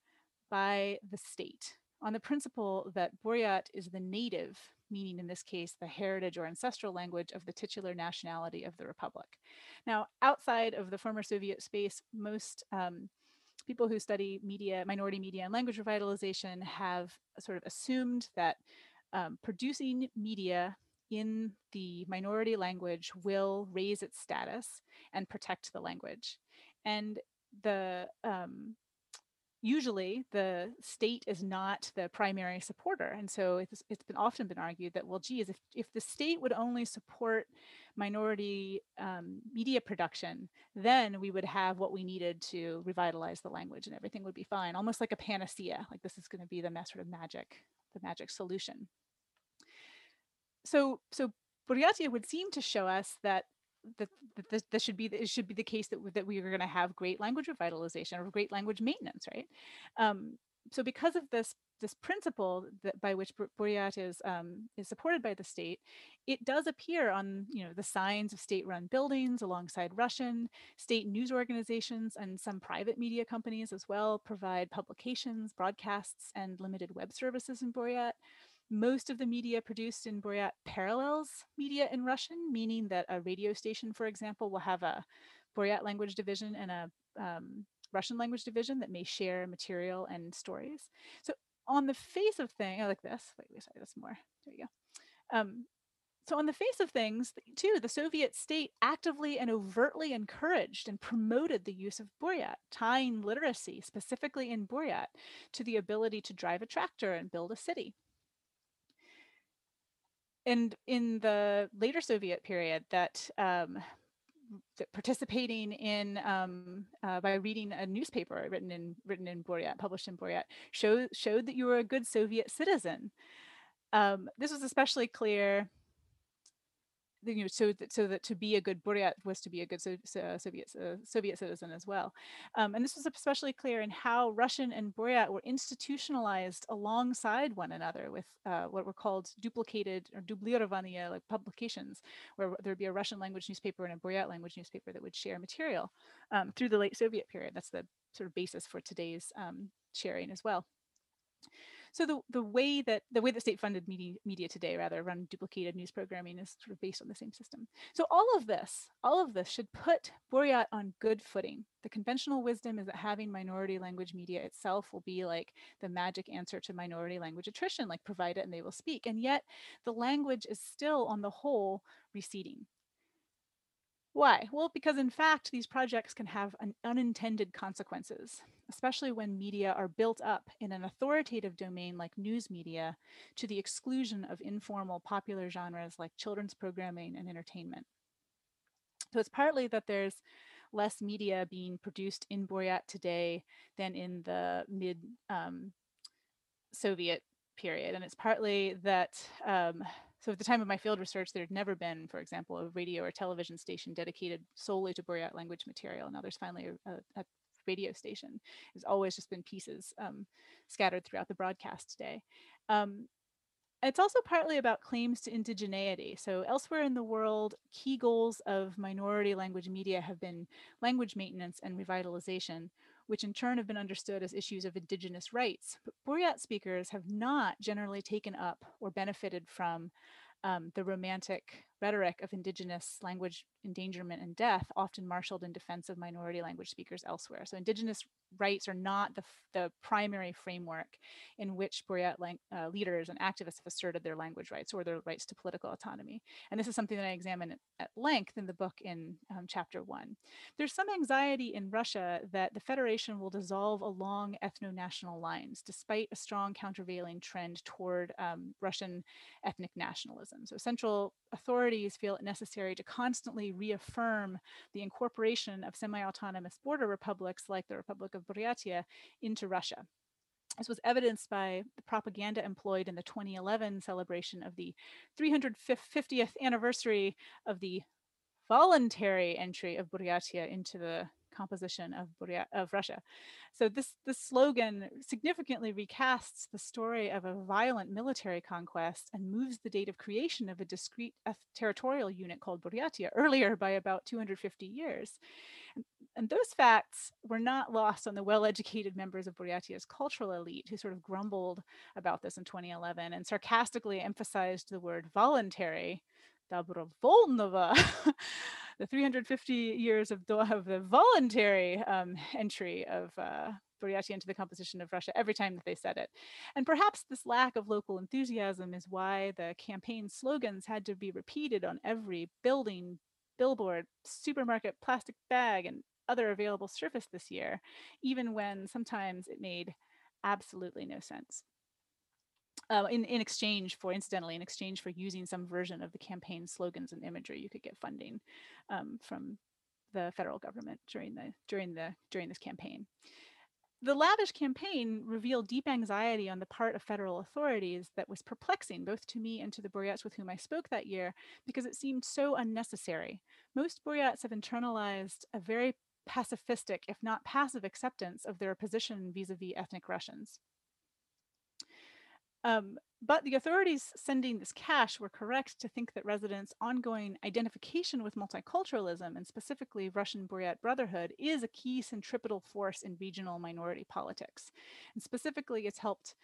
S2: by the state on the principle that Buryat is the native, meaning in this case, the heritage or ancestral language of the titular nationality of the Republic. Now, outside of the former Soviet space, most um, people who study media, minority media and language revitalization have sort of assumed that um, producing media in the minority language will raise its status and protect the language. And the um, usually the state is not the primary supporter. And so it's, it's been often been argued that, well, geez, if, if the state would only support minority um, media production, then we would have what we needed to revitalize the language and everything would be fine, almost like a panacea, like this is gonna be the sort of magic, the magic solution. So, so Buryatia would seem to show us that that, that this, this, should be it should be the case that that we are going to have great language revitalization or great language maintenance, right? Um, so because of this this principle that by which Buryat is um, is supported by the state, it does appear on you know the signs of state-run buildings alongside Russian state news organizations and some private media companies as well provide publications, broadcasts, and limited web services in Buryat. Most of the media produced in Buryat parallels media in Russian, meaning that a radio station, for example, will have a Buryat language division and a um, Russian language division that may share material and stories. So on the face of things, like this. Wait, wait, sorry, this more. There you go. Um, so on the face of things, too, the Soviet state actively and overtly encouraged and promoted the use of Buryat, tying literacy, specifically in Buryat, to the ability to drive a tractor and build a city and in the later Soviet period, that um, participating in um, uh, by reading a newspaper written in written in Buryat, published in Buryat, showed showed that you were a good Soviet citizen. Um, this was especially clear you know, so that so that to be a good Buryat was to be a good so, so Soviet uh, Soviet citizen as well. Um, and this was especially clear in how Russian and Buryat were institutionalized alongside one another with uh, what were called duplicated or dublirovania, like publications, where there'd be a Russian language newspaper and a Buryat language newspaper that would share material um, through the late Soviet period. That's the sort of basis for today's um, sharing as well. So the, the way that the way that state-funded media, media today rather run duplicated news programming is sort of based on the same system. So all of this, all of this should put Buryat on good footing. The conventional wisdom is that having minority language media itself will be like the magic answer to minority language attrition, like provide it and they will speak. And yet the language is still on the whole receding. Why? Well, because in fact, these projects can have unintended consequences, especially when media are built up in an authoritative domain like news media to the exclusion of informal popular genres like children's programming and entertainment. So it's partly that there's less media being produced in Buryat today than in the mid um, Soviet period. And it's partly that um, so at the time of my field research, there had never been, for example, a radio or television station dedicated solely to Buryat language material. Now there's finally a, a radio station. It's always just been pieces um, scattered throughout the broadcast day. Um, it's also partly about claims to indigeneity. So elsewhere in the world, key goals of minority language media have been language maintenance and revitalization, which in turn have been understood as issues of indigenous rights. But Buryat speakers have not generally taken up or benefited from um, the romantic rhetoric of indigenous language endangerment and death, often marshaled in defense of minority language speakers elsewhere. So indigenous rights are not the, the primary framework in which Buryat uh, leaders and activists have asserted their language rights or their rights to political autonomy. And this is something that I examine at length in the book in um, chapter one. There's some anxiety in Russia that the Federation will dissolve along ethno-national lines, despite a strong countervailing trend toward um, Russian ethnic nationalism. So central authorities feel it necessary to constantly reaffirm the incorporation of semi-autonomous border republics like the Republic of Buryatia into Russia. This was evidenced by the propaganda employed in the 2011 celebration of the 350th anniversary of the voluntary entry of Buryatia into the composition of, Burya of Russia. So this, this slogan significantly recasts the story of a violent military conquest and moves the date of creation of a discrete territorial unit called Buryatia earlier by about 250 years. And, and those facts were not lost on the well-educated members of Buryatia's cultural elite who sort of grumbled about this in 2011 and sarcastically emphasized the word voluntary, Dobrovolnova, the 350 years of, of the voluntary um, entry of uh, into the composition of Russia every time that they said it. And perhaps this lack of local enthusiasm is why the campaign slogans had to be repeated on every building, billboard, supermarket, plastic bag, and other available surface this year, even when sometimes it made absolutely no sense uh, in, in exchange for, incidentally, in exchange for using some version of the campaign slogans and imagery, you could get funding um, from the federal government during the during the during this campaign. The lavish campaign revealed deep anxiety on the part of federal authorities that was perplexing both to me and to the Buryats with whom I spoke that year because it seemed so unnecessary. Most Buryats have internalized a very pacifistic, if not passive acceptance of their position vis-a-vis -vis ethnic Russians. Um, but the authorities sending this cash were correct to think that residents' ongoing identification with multiculturalism and specifically Russian Buryat Brotherhood is a key centripetal force in regional minority politics. And specifically, it's helped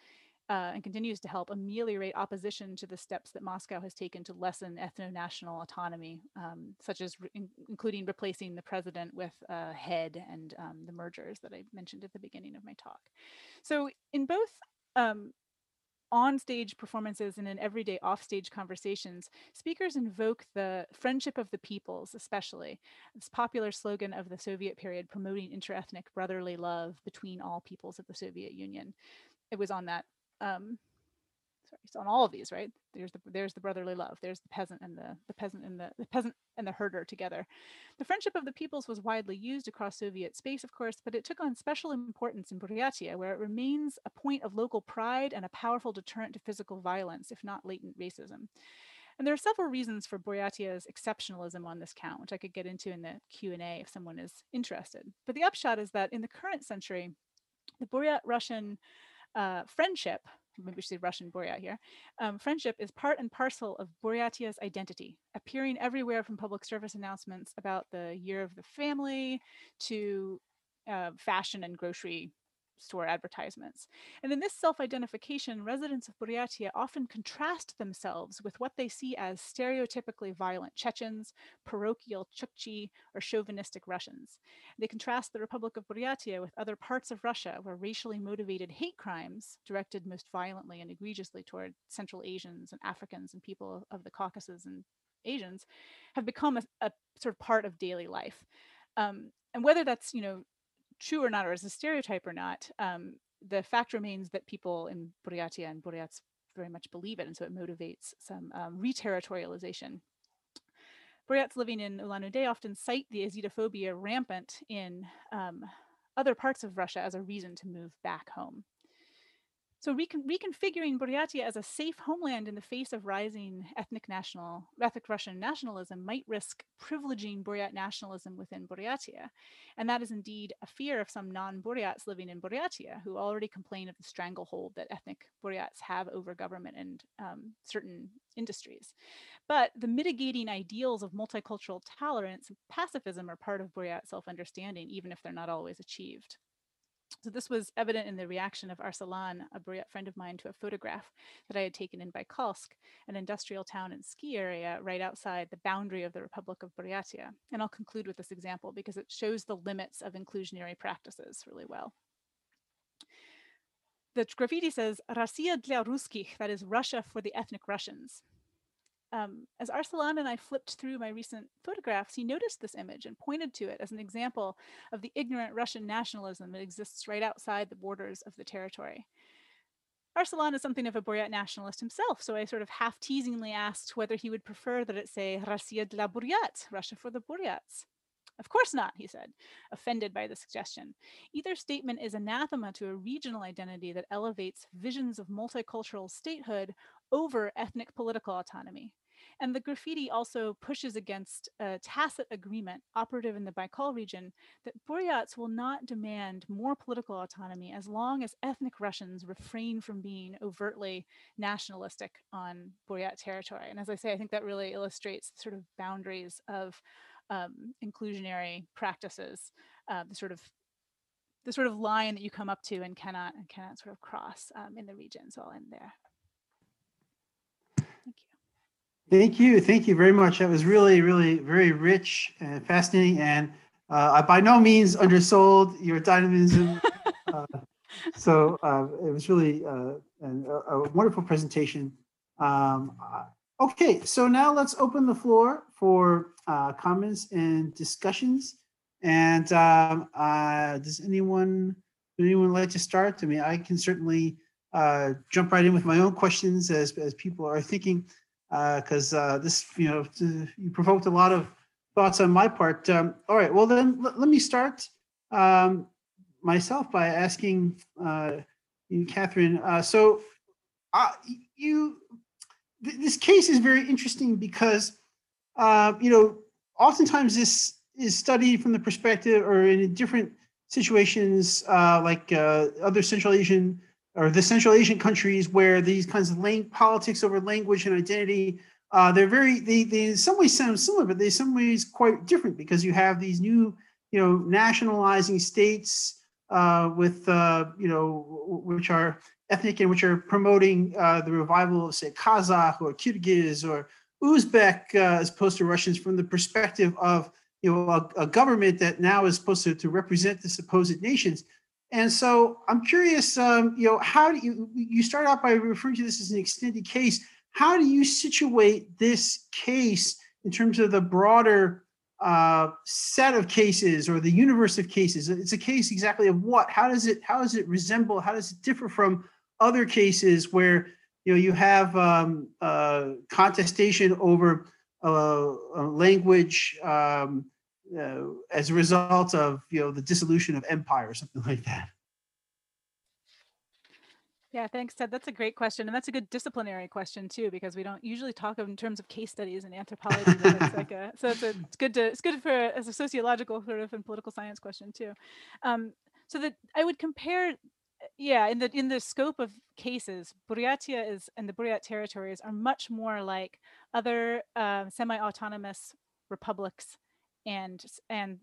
S2: uh, and continues to help ameliorate opposition to the steps that Moscow has taken to lessen ethno-national autonomy, um, such as in including replacing the president with a head and um, the mergers that I mentioned at the beginning of my talk. So in both um, on-stage performances and in everyday off-stage conversations, speakers invoke the friendship of the peoples, especially, this popular slogan of the Soviet period promoting interethnic brotherly love between all peoples of the Soviet Union. It was on that um, sorry, so on all of these, right? There's the there's the brotherly love. There's the peasant and the the peasant and the, the peasant and the herder together. The friendship of the peoples was widely used across Soviet space, of course, but it took on special importance in Buryatia, where it remains a point of local pride and a powerful deterrent to physical violence, if not latent racism. And there are several reasons for Buryatia's exceptionalism on this count, which I could get into in the Q&A if someone is interested. But the upshot is that in the current century, the Buryat-Russian uh, friendship maybe we should say Russian Buryat here, um, friendship is part and parcel of Buryatia's identity, appearing everywhere from public service announcements about the year of the family to uh, fashion and grocery store advertisements. And in this self-identification, residents of Buryatia often contrast themselves with what they see as stereotypically violent Chechens, parochial Chukchi, or chauvinistic Russians. They contrast the Republic of Buryatia with other parts of Russia where racially motivated hate crimes directed most violently and egregiously toward Central Asians and Africans and people of the Caucasus and Asians have become a, a sort of part of daily life. Um, and whether that's, you know, true or not, or as a stereotype or not, um, the fact remains that people in Buryatia and Buryats very much believe it, and so it motivates some um, reterritorialization. Buryats living in Ulan-Ude often cite the Yazidophobia rampant in um, other parts of Russia as a reason to move back home. So recon reconfiguring Buryatia as a safe homeland in the face of rising ethnic national, ethnic Russian nationalism might risk privileging Buryat nationalism within Buryatia. And that is indeed a fear of some non-Buryats living in Buryatia who already complain of the stranglehold that ethnic Buryats have over government and um, certain industries. But the mitigating ideals of multicultural tolerance and pacifism are part of Buryat self-understanding, even if they're not always achieved. So this was evident in the reaction of Arsalan, a Buryat friend of mine, to a photograph that I had taken in Baikalsk, an industrial town and ski area right outside the boundary of the Republic of Buryatia. And I'll conclude with this example because it shows the limits of inclusionary practices really well. The graffiti says, Россия для русских, that is Russia for the ethnic Russians Um, as Arsalan and I flipped through my recent photographs, he noticed this image and pointed to it as an example of the ignorant Russian nationalism that exists right outside the borders of the territory. Arsalan is something of a Buryat nationalist himself, so I sort of half teasingly asked whether he would prefer that it say Russia Buryat, Russia for the Buryats. Of course not, he said, offended by the suggestion. Either statement is anathema to a regional identity that elevates visions of multicultural statehood over ethnic political autonomy. And the graffiti also pushes against a tacit agreement operative in the Baikal region that Buryats will not demand more political autonomy as long as ethnic Russians refrain from being overtly nationalistic on Buryat territory. And as I say, I think that really illustrates the sort of boundaries of um, inclusionary practices, uh, the sort of the sort of line that you come up to and cannot and cannot sort of cross um, in the region. So I'll end there.
S1: Thank you. Thank you very much. That was really, really very rich and fascinating. And uh, I by no means undersold your dynamism. uh, so uh, it was really uh, an, a, wonderful presentation. Um, uh, okay, so now let's open the floor for uh, comments and discussions. And um, does anyone would anyone like to start? I mean, I can certainly jump right in with my own questions as, as people are thinking because uh, uh, this, you know, you provoked a lot of thoughts on my part. Um, all right, well then let, let me start um, myself by asking uh, you, Kathryn. Uh, so uh, you, th this case is very interesting because, uh, you know, oftentimes this is studied from the perspective or in different situations like other Central Asian or the Central Asian countries where these kinds of lang- politics over language and identity, uh, they're very, they, they in some ways sound similar, but they in some ways quite different because you have these new, you know, nationalizing states uh, with, uh, you know, which are ethnic and which are promoting uh, the revival of, say, Kazakh or Kyrgyz or Uzbek uh, as opposed to Russians from the perspective of, you know, a, a government that now is supposed to, to represent the supposed nations. And so I'm curious, um, you know, how do you, you start out by referring to this as an extended case. How do you situate this case in terms of the broader uh, set of cases or the universe of cases? It's a case exactly of what? How does it, how does it resemble, how does it differ from other cases where you know, you have um, uh, contestation over uh, language um, uh, as a result of you know the dissolution of empire or something like that.
S2: Yeah, thanks, Ted. That's a great question, and that's a good disciplinary question too, because we don't usually talk in terms of case studies and anthropology. it's like a, so it's, a, it's good to it's good for as a sociological sort of and political science question too. Um, so that I would compare, yeah, in the in the scope of cases, Buryatia is and the Buryat territories are much more like other uh, semi-autonomous republics and and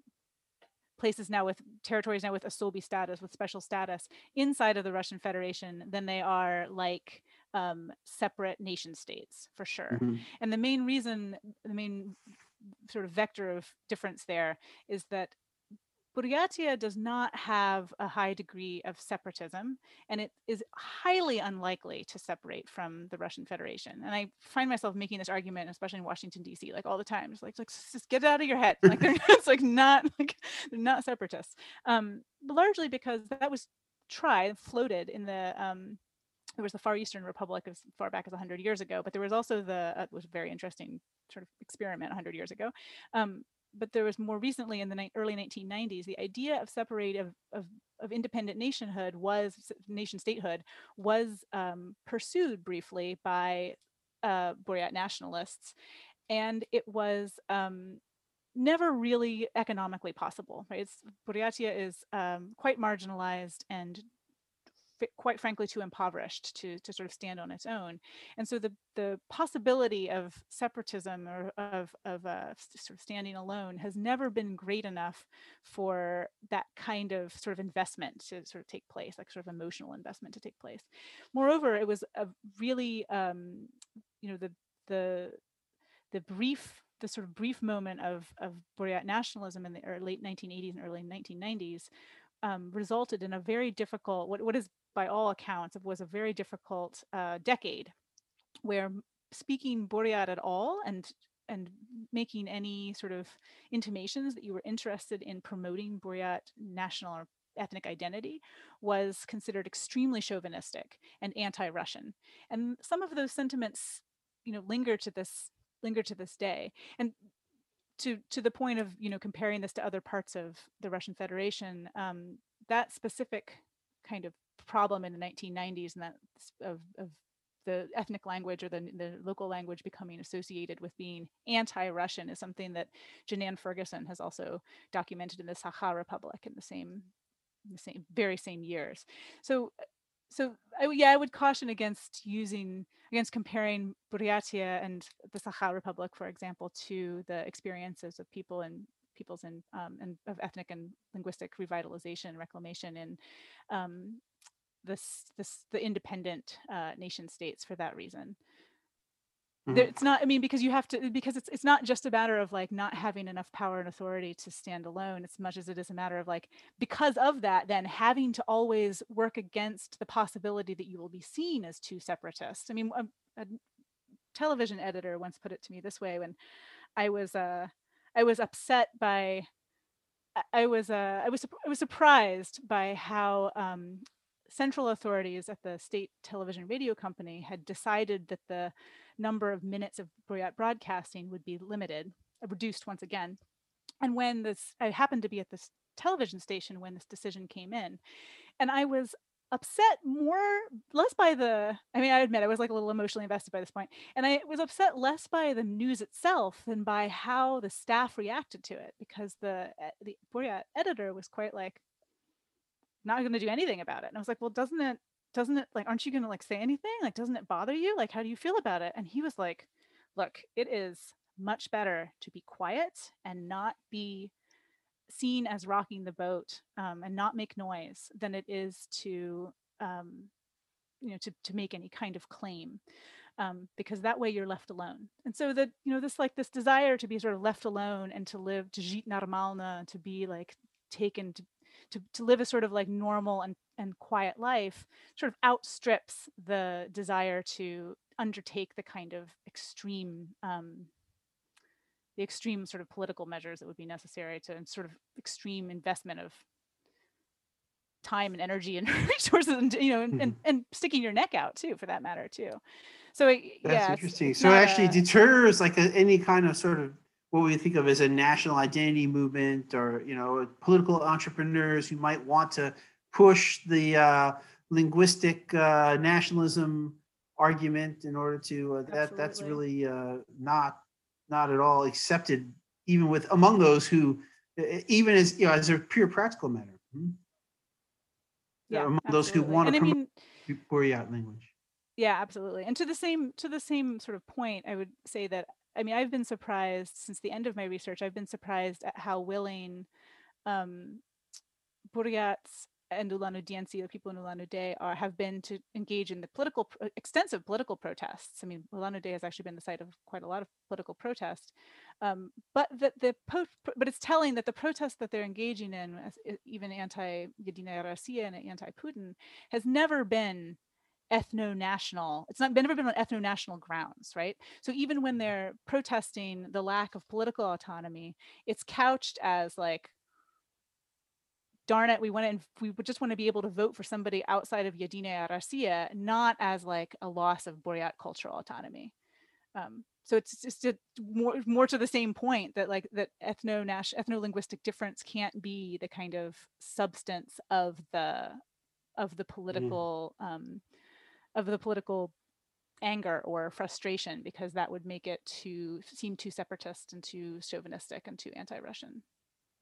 S2: places now with territories now with Osolbi status, with special status inside of the Russian Federation than they are like um, separate nation states for sure. Mm-hmm. And the main reason, the main sort of vector of difference there is that Buryatia does not have a high degree of separatism, and it is highly unlikely to separate from the Russian Federation. And I find myself making this argument, especially in Washington D.C., like all the time. It's like, like just get it out of your head. Like it's like not like they're not separatists. Um, largely because that was tried, floated in the um, there was the Far Eastern Republic as far back as 100 years ago, but there was also the uh, was a very interesting sort of experiment 100 years ago, um, but there was more recently in the ni- early 1990s the idea of separate of, of, of independent nationhood was nation statehood was um, pursued briefly by uh, Buryat nationalists, and it was um, never really economically possible. Right? It's, Buryatia is um, quite marginalized and quite frankly too impoverished to, to sort of stand on its own. And so the, the possibility of separatism or of, of uh, sort of standing alone has never been great enough for that kind of sort of investment to sort of take place, like sort of emotional investment to take place. Moreover, it was a really, um, you know, the, the, the brief the sort of brief moment of, of Buryat nationalism in the late 1980s and early 1990s um, resulted in a very difficult, what, what is by all accounts, it was a very difficult uh, decade where speaking Buryat at all and and making any sort of intimations that you were interested in promoting Buryat national or ethnic identity was considered extremely chauvinistic and anti-Russian. And some of those sentiments, you know, linger to this linger to this day. And to to the point of you know comparing this to other parts of the Russian Federation, um, that specific kind of problem in the 1990s and that of, of the ethnic language or the, the local language becoming associated with being anti-Russian is something that Jenanne Ferguson has also documented in the Sakha Republic in the same, the same, very same years. So, so I, yeah, I would caution against using, against comparing Buryatia and the Sakha Republic, for example, to the experiences of people in peoples in um, and of ethnic and linguistic revitalization and reclamation in um, this this the independent uh, nation states for that reason. Mm-hmm. It's not. I mean, because you have to. Because it's it's not just a matter of like not having enough power and authority to stand alone, as much as it is a matter of like because of that, then having to always work against the possibility that you will be seen as too separatist. I mean, a, a television editor once put it to me this way when I was uh I was upset by I was uh, I was I was surprised by how um, central authorities at the state television radio company had decided that the number of minutes of broadcasting would be limited, reduced once again. And when this, I happened to be at this television station when this decision came in, and I was upset more less by the i mean i admit i was like a little emotionally invested by this point and i was upset less by the news itself than by how the staff reacted to it because the eh, the editor was quite like not going to do anything about it. And I was like, well, doesn't it, doesn't it, like, aren't you going to like say anything? Like, doesn't it bother you? Like, how do you feel about it? And he was like, look, it is much better to be quiet and not be seen as rocking the boat um, and not make noise than it is to, um, you know, to, to make any kind of claim. Um, because that way you're left alone. And so that, you know, this like this desire to be sort of left alone and to live to жить нормально, to be like taken to to, to live a sort of like normal and, and quiet life sort of outstrips the desire to undertake the kind of extreme um, the extreme sort of political measures that would be necessary to sort of extreme investment of time and energy and resources and you know and, mm-hmm. and, and sticking your neck out too for that matter too so
S1: that's
S2: yeah,
S1: interesting so it actually a, deters like a, any kind of sort of what we think of as a national identity movement or you know political entrepreneurs who might want to push the uh, linguistic uh, nationalism argument in order to uh, that that's really uh, not not at all accepted even with among those who even as you know as a pure practical matter hmm?
S2: yeah
S1: among absolutely. those who want to promote I mean, Buryat language
S2: yeah absolutely and to the same to the same sort of point i would say that i mean i've been surprised since the end of my research i've been surprised at how willing um Buryats and Ulan-Udiense, the people in Ulan-Ude, are have been to engage in the political, extensive political protests. I mean, Ulan-Ude has actually been the site of quite a lot of political protest. Um, but the, the but it's telling that the protests that they're engaging in, even anti-Yedinaya Rossiya and anti-Putin, has never been ethno-national it's not been never been on ethno-national grounds right so even when they're protesting the lack of political autonomy it's couched as like darn it, we want to, we just want to be able to vote for somebody outside of Yedinaya Rossiya, not as like a loss of Buryat cultural autonomy. Um, so it's just a, more more to the same point that like that ethno ethno linguistic difference can't be the kind of substance of the of the mm. political mm. um, of the political anger or frustration because that would make it to seem too separatist and too chauvinistic and too anti-Russian.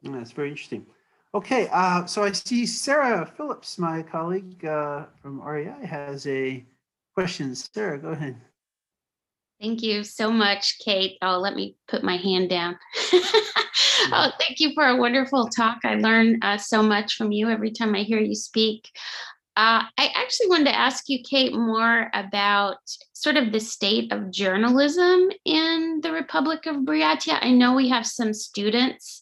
S1: That's very interesting. Okay, uh, so I see Sarah Phillips, my colleague uh, from REI, has a question. Sarah, go ahead.
S3: Thank you so much, Kate. Oh, let me put my hand down. oh, thank you for a wonderful talk. I learn uh, so much from you every time I hear you speak. Uh, I actually wanted to ask you, Kate, more about sort of the state of journalism in the Republic of Buryatia. I know we have some students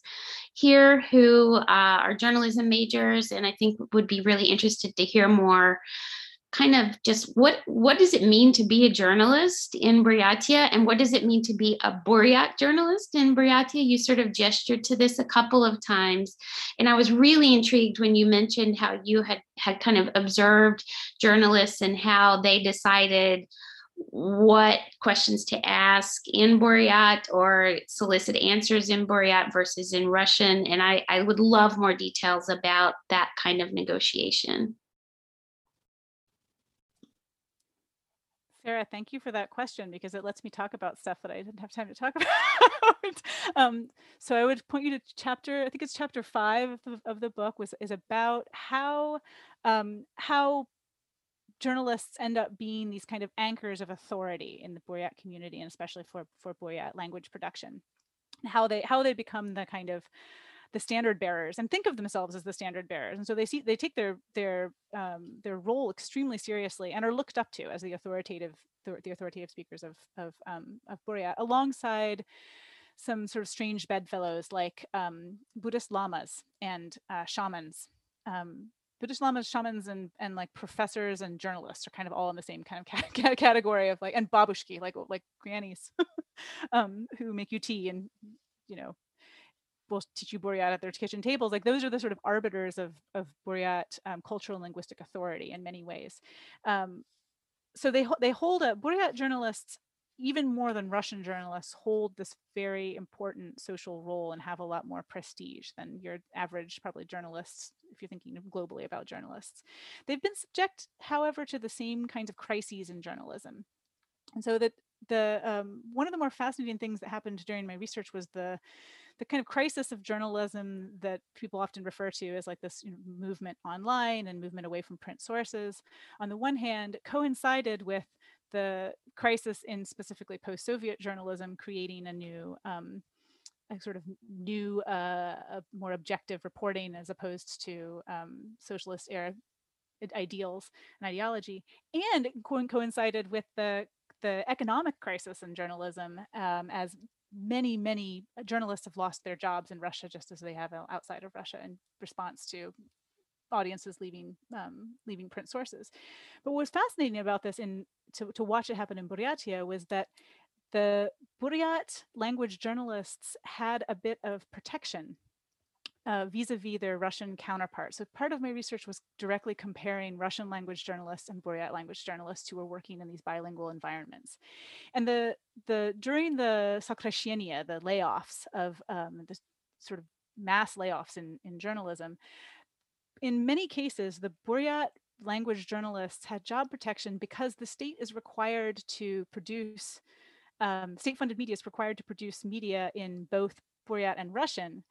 S3: here who uh, are journalism majors and I think would be really interested to hear more kind of just what what does it mean to be a journalist in Buryatia and what does it mean to be a Buryat journalist in Buryatia? You sort of gestured to this a couple of times. And I was really intrigued when you mentioned how you had had kind of observed journalists and how they decided what questions to ask in Buryat or solicit answers in Buryat versus in Russian. And I, I would love more details about that kind of negotiation.
S2: Sarah, thank you for that question because it lets me talk about stuff that I didn't have time to talk about. um, so I would point you to chapter, I think it's chapter five of the, of the book was is about how um, how journalists end up being these kind of anchors of authority in the Buryat community and especially for, for Buryat language production. How they how they become the kind of the standard bearers and think of themselves as the standard bearers. And so they see they take their their um, their role extremely seriously and are looked up to as the authoritative the, authoritative speakers of of um, of Buryat alongside some sort of strange bedfellows like um, Buddhist lamas and uh, shamans. Um, Buddhist lamas, shamans, and and like professors and journalists are kind of all in the same kind of category of like and babushki, like like grannies, um, who make you tea and you know will teach you Buryat at their kitchen tables. Like those are the sort of arbiters of of Buryat um, cultural and linguistic authority in many ways. Um, so they they hold a Buryat journalists even more than Russian journalists hold this very important social role and have a lot more prestige than your average probably journalists if you're thinking globally about journalists. They've been subject, however, to the same kinds of crises in journalism. And so that the um, one of the more fascinating things that happened during my research was the the kind of crisis of journalism that people often refer to as like this you know, movement online and movement away from print sources on the one hand coincided with the crisis in specifically post-Soviet journalism, creating a new um, a sort of new, uh, more objective reporting as opposed to um, socialist era ideals and ideology, and co coincided with the the economic crisis in journalism um, as many, many journalists have lost their jobs in Russia, just as they have outside of Russia in response to audiences leaving um, leaving print sources. But what was fascinating about this in to, to watch it happen in Buryatia was that the Buryat language journalists had a bit of protection uh, vis-a-vis their Russian counterparts. So part of my research was directly comparing Russian language journalists and Buryat language journalists who were working in these bilingual environments. And the the during the Sokrashenia, the layoffs of um, the sort of mass layoffs in, in journalism, in many cases, the Buryat language journalists had job protection because the state is required to produce um, state-funded media is required to produce media in both Buryat and Russian,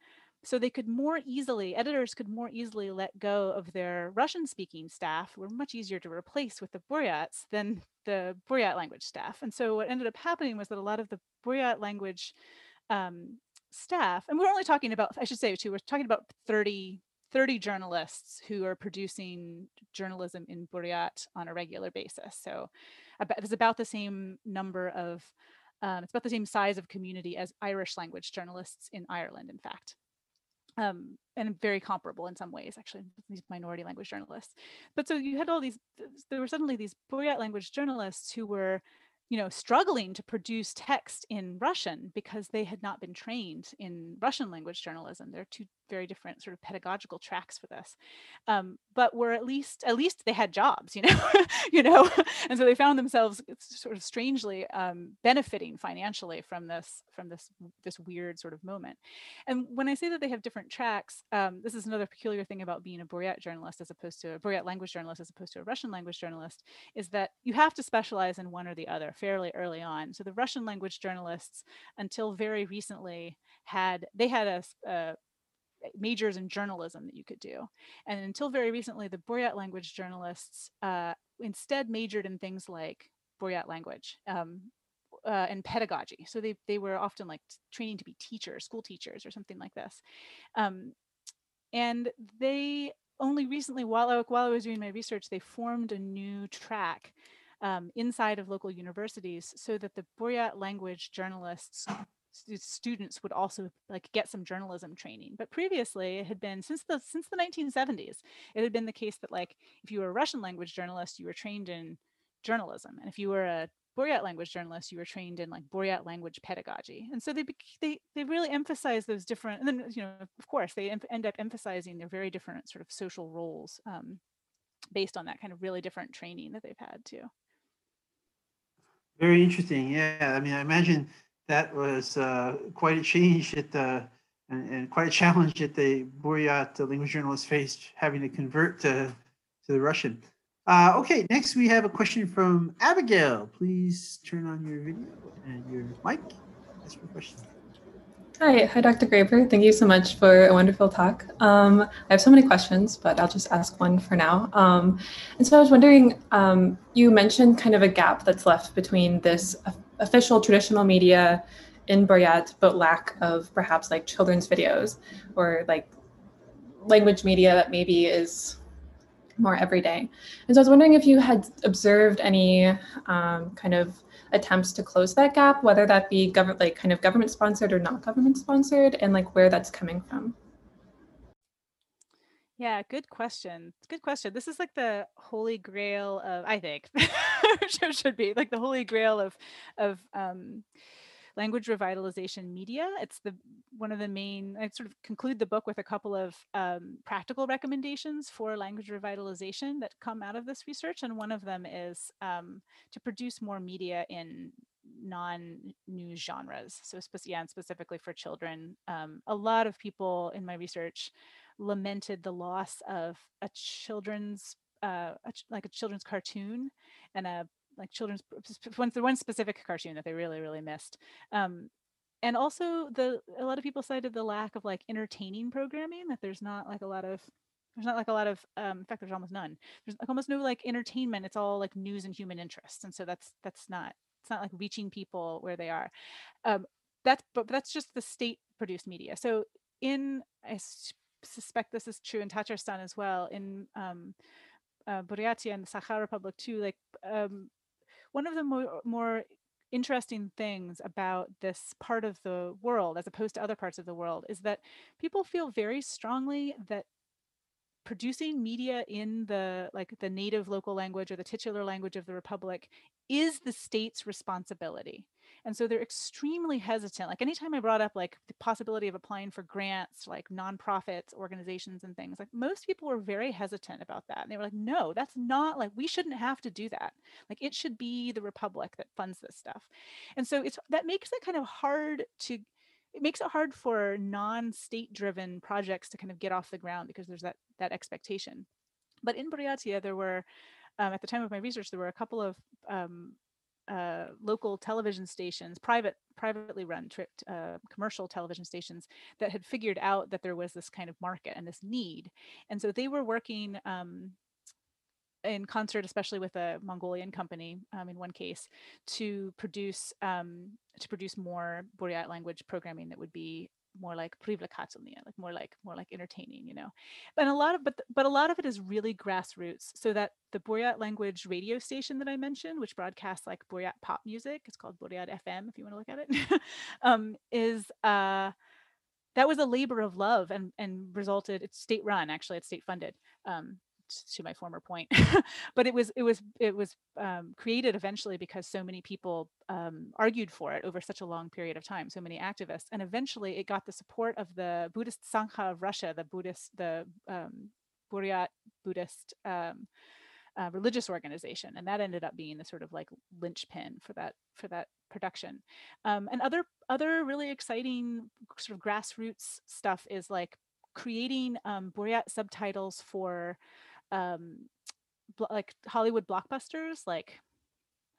S2: so they could more easily, editors could more easily let go of their Russian speaking staff, were much easier to replace with the Buryats than the Buryat language staff. And so what ended up happening was that a lot of the Buryat language um, staff, and we're only talking about, I should say too, we're talking about 30, 30 journalists who are producing journalism in Buryat on a regular basis. So it's about the same number of, um, it's about the same size of community as Irish language journalists in Ireland, in fact um, and very comparable in some ways, actually, these minority language journalists. But so you had all these, there were suddenly these Buryat language journalists who were you know, struggling to produce text in Russian because they had not been trained in Russian language journalism. There are two very different sort of pedagogical tracks for this, um, but were at least at least they had jobs, you know, you know, and so they found themselves sort of strangely um, benefiting financially from this from this this weird sort of moment. And when I say that they have different tracks, um, this is another peculiar thing about being a Buryat journalist as opposed to a Buryat language journalist as opposed to a Russian language journalist, is that you have to specialize in one or the other fairly early on. So the Russian language journalists, until very recently, had they had a, a majors in journalism that you could do. And until very recently, the Buryat language journalists uh, instead majored in things like Buryat language um, uh, and pedagogy. So they, they were often like training to be teachers, school teachers or something like this. Um, and they only recently, while I, while I was doing my research, they formed a new track um, inside of local universities so that the Buryat language journalists students would also like get some journalism training but previously it had been since the since the 1970s it had been the case that like if you were a russian language journalist you were trained in journalism and if you were a Buryat language journalist, you were trained in like Buryat language pedagogy, and so they they they really emphasize those different. And then you know, of course, they end up emphasizing their very different sort of social roles um, based on that kind of really different training that they've had too.
S1: Very interesting. Yeah, I mean, I imagine that was uh, quite a change at the and, and, quite a challenge that the Buryat language journalists faced having to convert to to the Russian. Uh, okay, next we have a question from Abigail. Please turn on your video and your mic. Ask your question.
S4: Hi, hi, Dr. Graber. Thank you so much for a wonderful talk. Um, I have so many questions, but I'll just ask one for now. Um, and so I was wondering, um, you mentioned kind of a gap that's left between this official traditional media in Buryat, but lack of perhaps like children's videos or like language media that maybe is more everyday. And so I was wondering if you had observed any um, kind of attempts to close that gap, whether that be government, like kind of government sponsored or not government sponsored, and like where that's coming from.
S2: Yeah, good question. Good question. This is like the holy grail of, I think, should be like the holy grail of of um, language revitalization media. It's the one of the main. I sort of conclude the book with a couple of um, practical recommendations for language revitalization that come out of this research, and one of them is um, to produce more media in non-news genres. So, yeah, and specifically for children. Um, a lot of people in my research lamented the loss of a children's uh, a, like a children's cartoon and a like children's one, one specific cartoon that they really really missed um, and also the a lot of people cited the lack of like entertaining programming that there's not like a lot of there's not like a lot of um, in fact there's almost none. There's like almost no like entertainment it's all like news and human interest and so that's that's not it's not like reaching people where they are. Um, that's but that's just the state produced media. So in I suspect this is true in Tatarstan as well in um, uh, Buryatia and the Sakha Republic too like um, one of the more, more interesting things about this part of the world as opposed to other parts of the world is that people feel very strongly that producing media in the like the native local language or the titular language of the republic is the state's responsibility and so they're extremely hesitant like anytime i brought up like the possibility of applying for grants like nonprofits organizations and things like most people were very hesitant about that and they were like no that's not like we shouldn't have to do that. Like it should be the republic that funds this stuff. And so it's that makes it kind of hard to it makes it hard for non-state driven projects to kind of get off the ground because there's that that expectation. But in buryatia there were um, at the time of my research there were a couple of um, uh, local television stations private privately run uh, commercial television stations that had figured out that there was this kind of market and this need. And so they were working um, in concert, especially with a Mongolian company um, in one case, to produce um, to produce more Buryat language programming that would be more like privlakhatelnia, like more like more like entertaining, you know. And a lot of but but a lot of it is really grassroots. So that the Buryat language radio station that I mentioned, which broadcasts like Buryat pop music, it's called Buryat FM if you want to look at it, um, is uh that was a labor of love and and resulted it's state run actually it's state funded um, to my former point but it was it was it was um, created eventually because so many people um, argued for it over such a long period of time so many activists and eventually it got the support of the buddhist sangha of russia the buddhist the um, buryat buddhist um, uh, religious organization and that ended up being the sort of like linchpin for that for that production. Um, and other other really exciting sort of grassroots stuff is like creating um, Buryat subtitles for um, like Hollywood blockbusters, like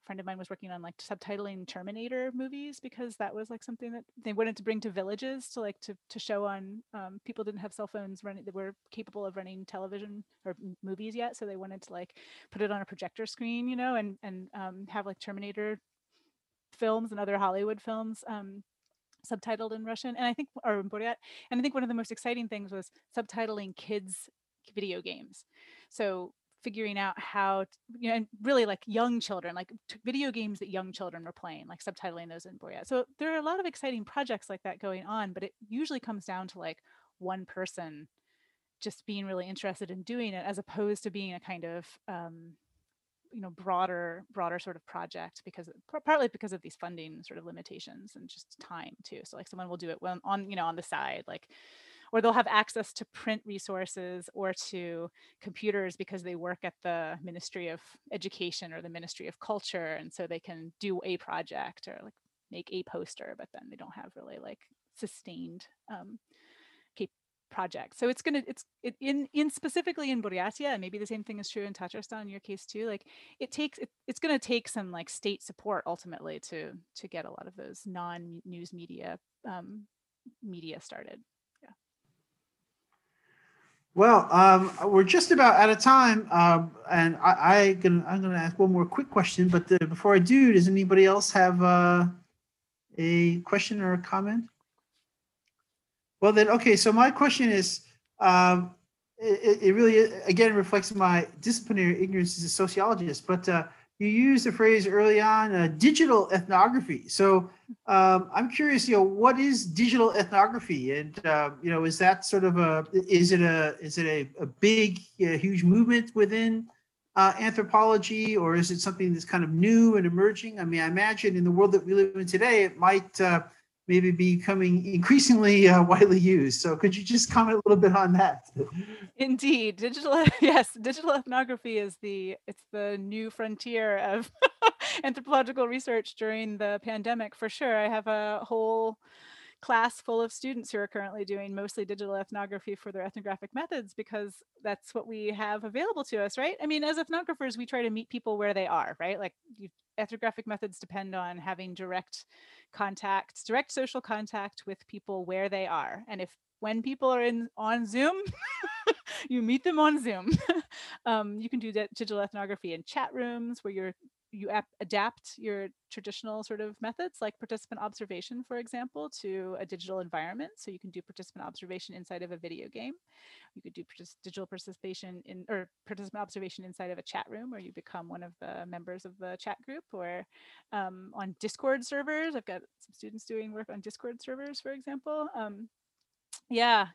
S2: a friend of mine was working on like subtitling Terminator movies because that was like something that they wanted to bring to villages to like to to show on um, people didn't have cell phones running that were capable of running television or movies yet, so they wanted to like put it on a projector screen, you know, and and um, have like Terminator films and other Hollywood films um, subtitled in Russian, and I think or in Buryat, and I think one of the most exciting things was subtitling kids video games. So figuring out how to, you know and really like young children like video games that young children were playing like subtitling those in Buryat. So there are a lot of exciting projects like that going on, but it usually comes down to like one person just being really interested in doing it as opposed to being a kind of um, you know broader broader sort of project because partly because of these funding sort of limitations and just time too so like someone will do it when on you know on the side like or they'll have access to print resources or to computers because they work at the Ministry of Education or the Ministry of Culture. And so they can do a project or like make a poster, but then they don't have really like sustained um, project. So it's gonna it's it, in in specifically in Buryatia, and maybe the same thing is true in Tatarstan in your case too. Like it takes it, it's gonna take some like state support ultimately to to get a lot of those non news media um, media started.
S1: Well, um, we're just about out of time, um, and I, I can, I'm going to ask one more quick question. But the, before I do, does anybody else have uh, a question or a comment? Well, then, okay. So my question is, um, it, it really again reflects my disciplinary ignorance as a sociologist. But uh, you used the phrase early on, uh, digital ethnography. So um, I'm curious, you know, what is digital ethnography, and uh, you know, is that sort of a is it a is it a, a big, a huge movement within uh, anthropology, or is it something that's kind of new and emerging? I mean, I imagine in the world that we live in today, it might uh, maybe becoming increasingly uh, widely used. So could you just comment a little bit on that?
S2: Indeed, digital yes, digital ethnography is the it's the new frontier of anthropological research during the pandemic for sure. I have a whole class full of students who are currently doing mostly digital ethnography for their ethnographic methods because that's what we have available to us, right? I mean, as ethnographers, we try to meet people where they are, right? Like ethnographic methods depend on having direct contact, direct social contact with people where they are. And if when people are in on Zoom, you meet them on Zoom. um, you can do digital ethnography in chat rooms where you're you ap- adapt your traditional sort of methods like participant observation for example to a digital environment. So you can do participant observation inside of a video game. You could do partic- digital participation in or participant observation inside of a chat room where you become one of the members of the chat group or um, on discord servers. I've got some students doing work on discord servers for example. Um, yeah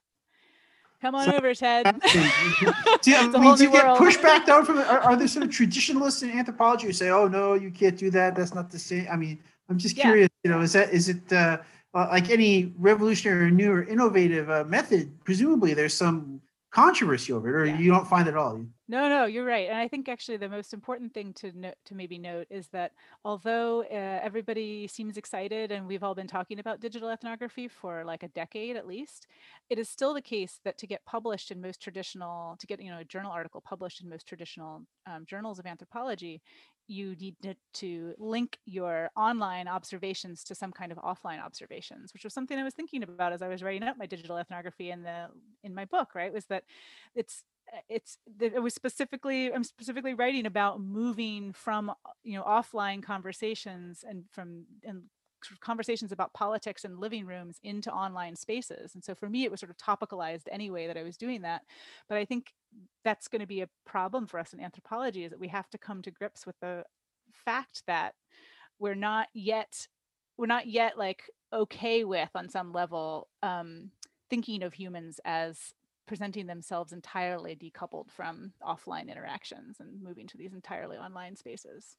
S2: Come on so, over, Ted.
S1: do you, I mean, do you get pushback though from are, are, there sort of traditionalists in anthropology who say, "Oh no, you can't do that. That's not the same." I mean, I'm just curious. Yeah. You know, is that is it uh, like any revolutionary or new or innovative uh, method? Presumably, there's some controversy over it, or yeah. you don't find it at all.
S2: No, no, you're right. And I think actually the most important thing to note, to maybe note is that although uh, everybody seems excited and we've all been talking about digital ethnography for like a decade at least, it is still the case that to get published in most traditional, to get you know a journal article published in most traditional um, journals of anthropology, you need to, link your online observations to some kind of offline observations, which was something I was thinking about as I was writing up my digital ethnography in the in my book. Right, was that it's uh, it's it was specifically i'm specifically writing about moving from uh, you know offline conversations and from and conversations about politics and living rooms into online spaces and so for me it was sort of topicalized anyway that i was doing that but i think that's going to be a problem for us in anthropology is that we have to come to grips with the fact that we're not yet we're not yet like okay with on some level um, thinking of humans as presenting themselves entirely decoupled from offline interactions and moving to these entirely online spaces.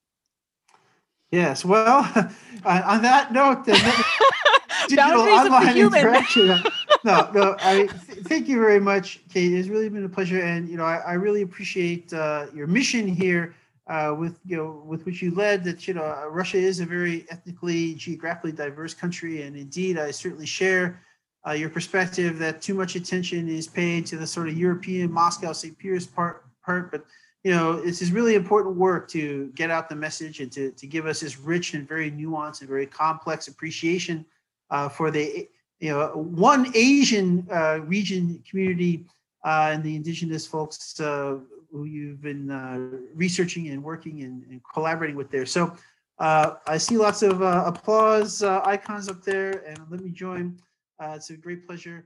S1: Yes, well, on that note, then digital online interaction. no, no. I th- thank you very much, Kate. It's really been a pleasure, and you know, I, I really appreciate uh, your mission here uh, with you know with which you led. That you know, Russia is a very ethnically, geographically diverse country, and indeed, I certainly share uh, your perspective that too much attention is paid to the sort of European Moscow St. Peter's part, part, but you know this is really important work to get out the message and to, to give us this rich and very nuanced and very complex appreciation uh, for the you know one Asian uh, region community uh, and the indigenous folks uh, who you've been uh, researching and working and, and, collaborating with there. So I see lots of applause icons up there, and let me join. Uh, it's a great pleasure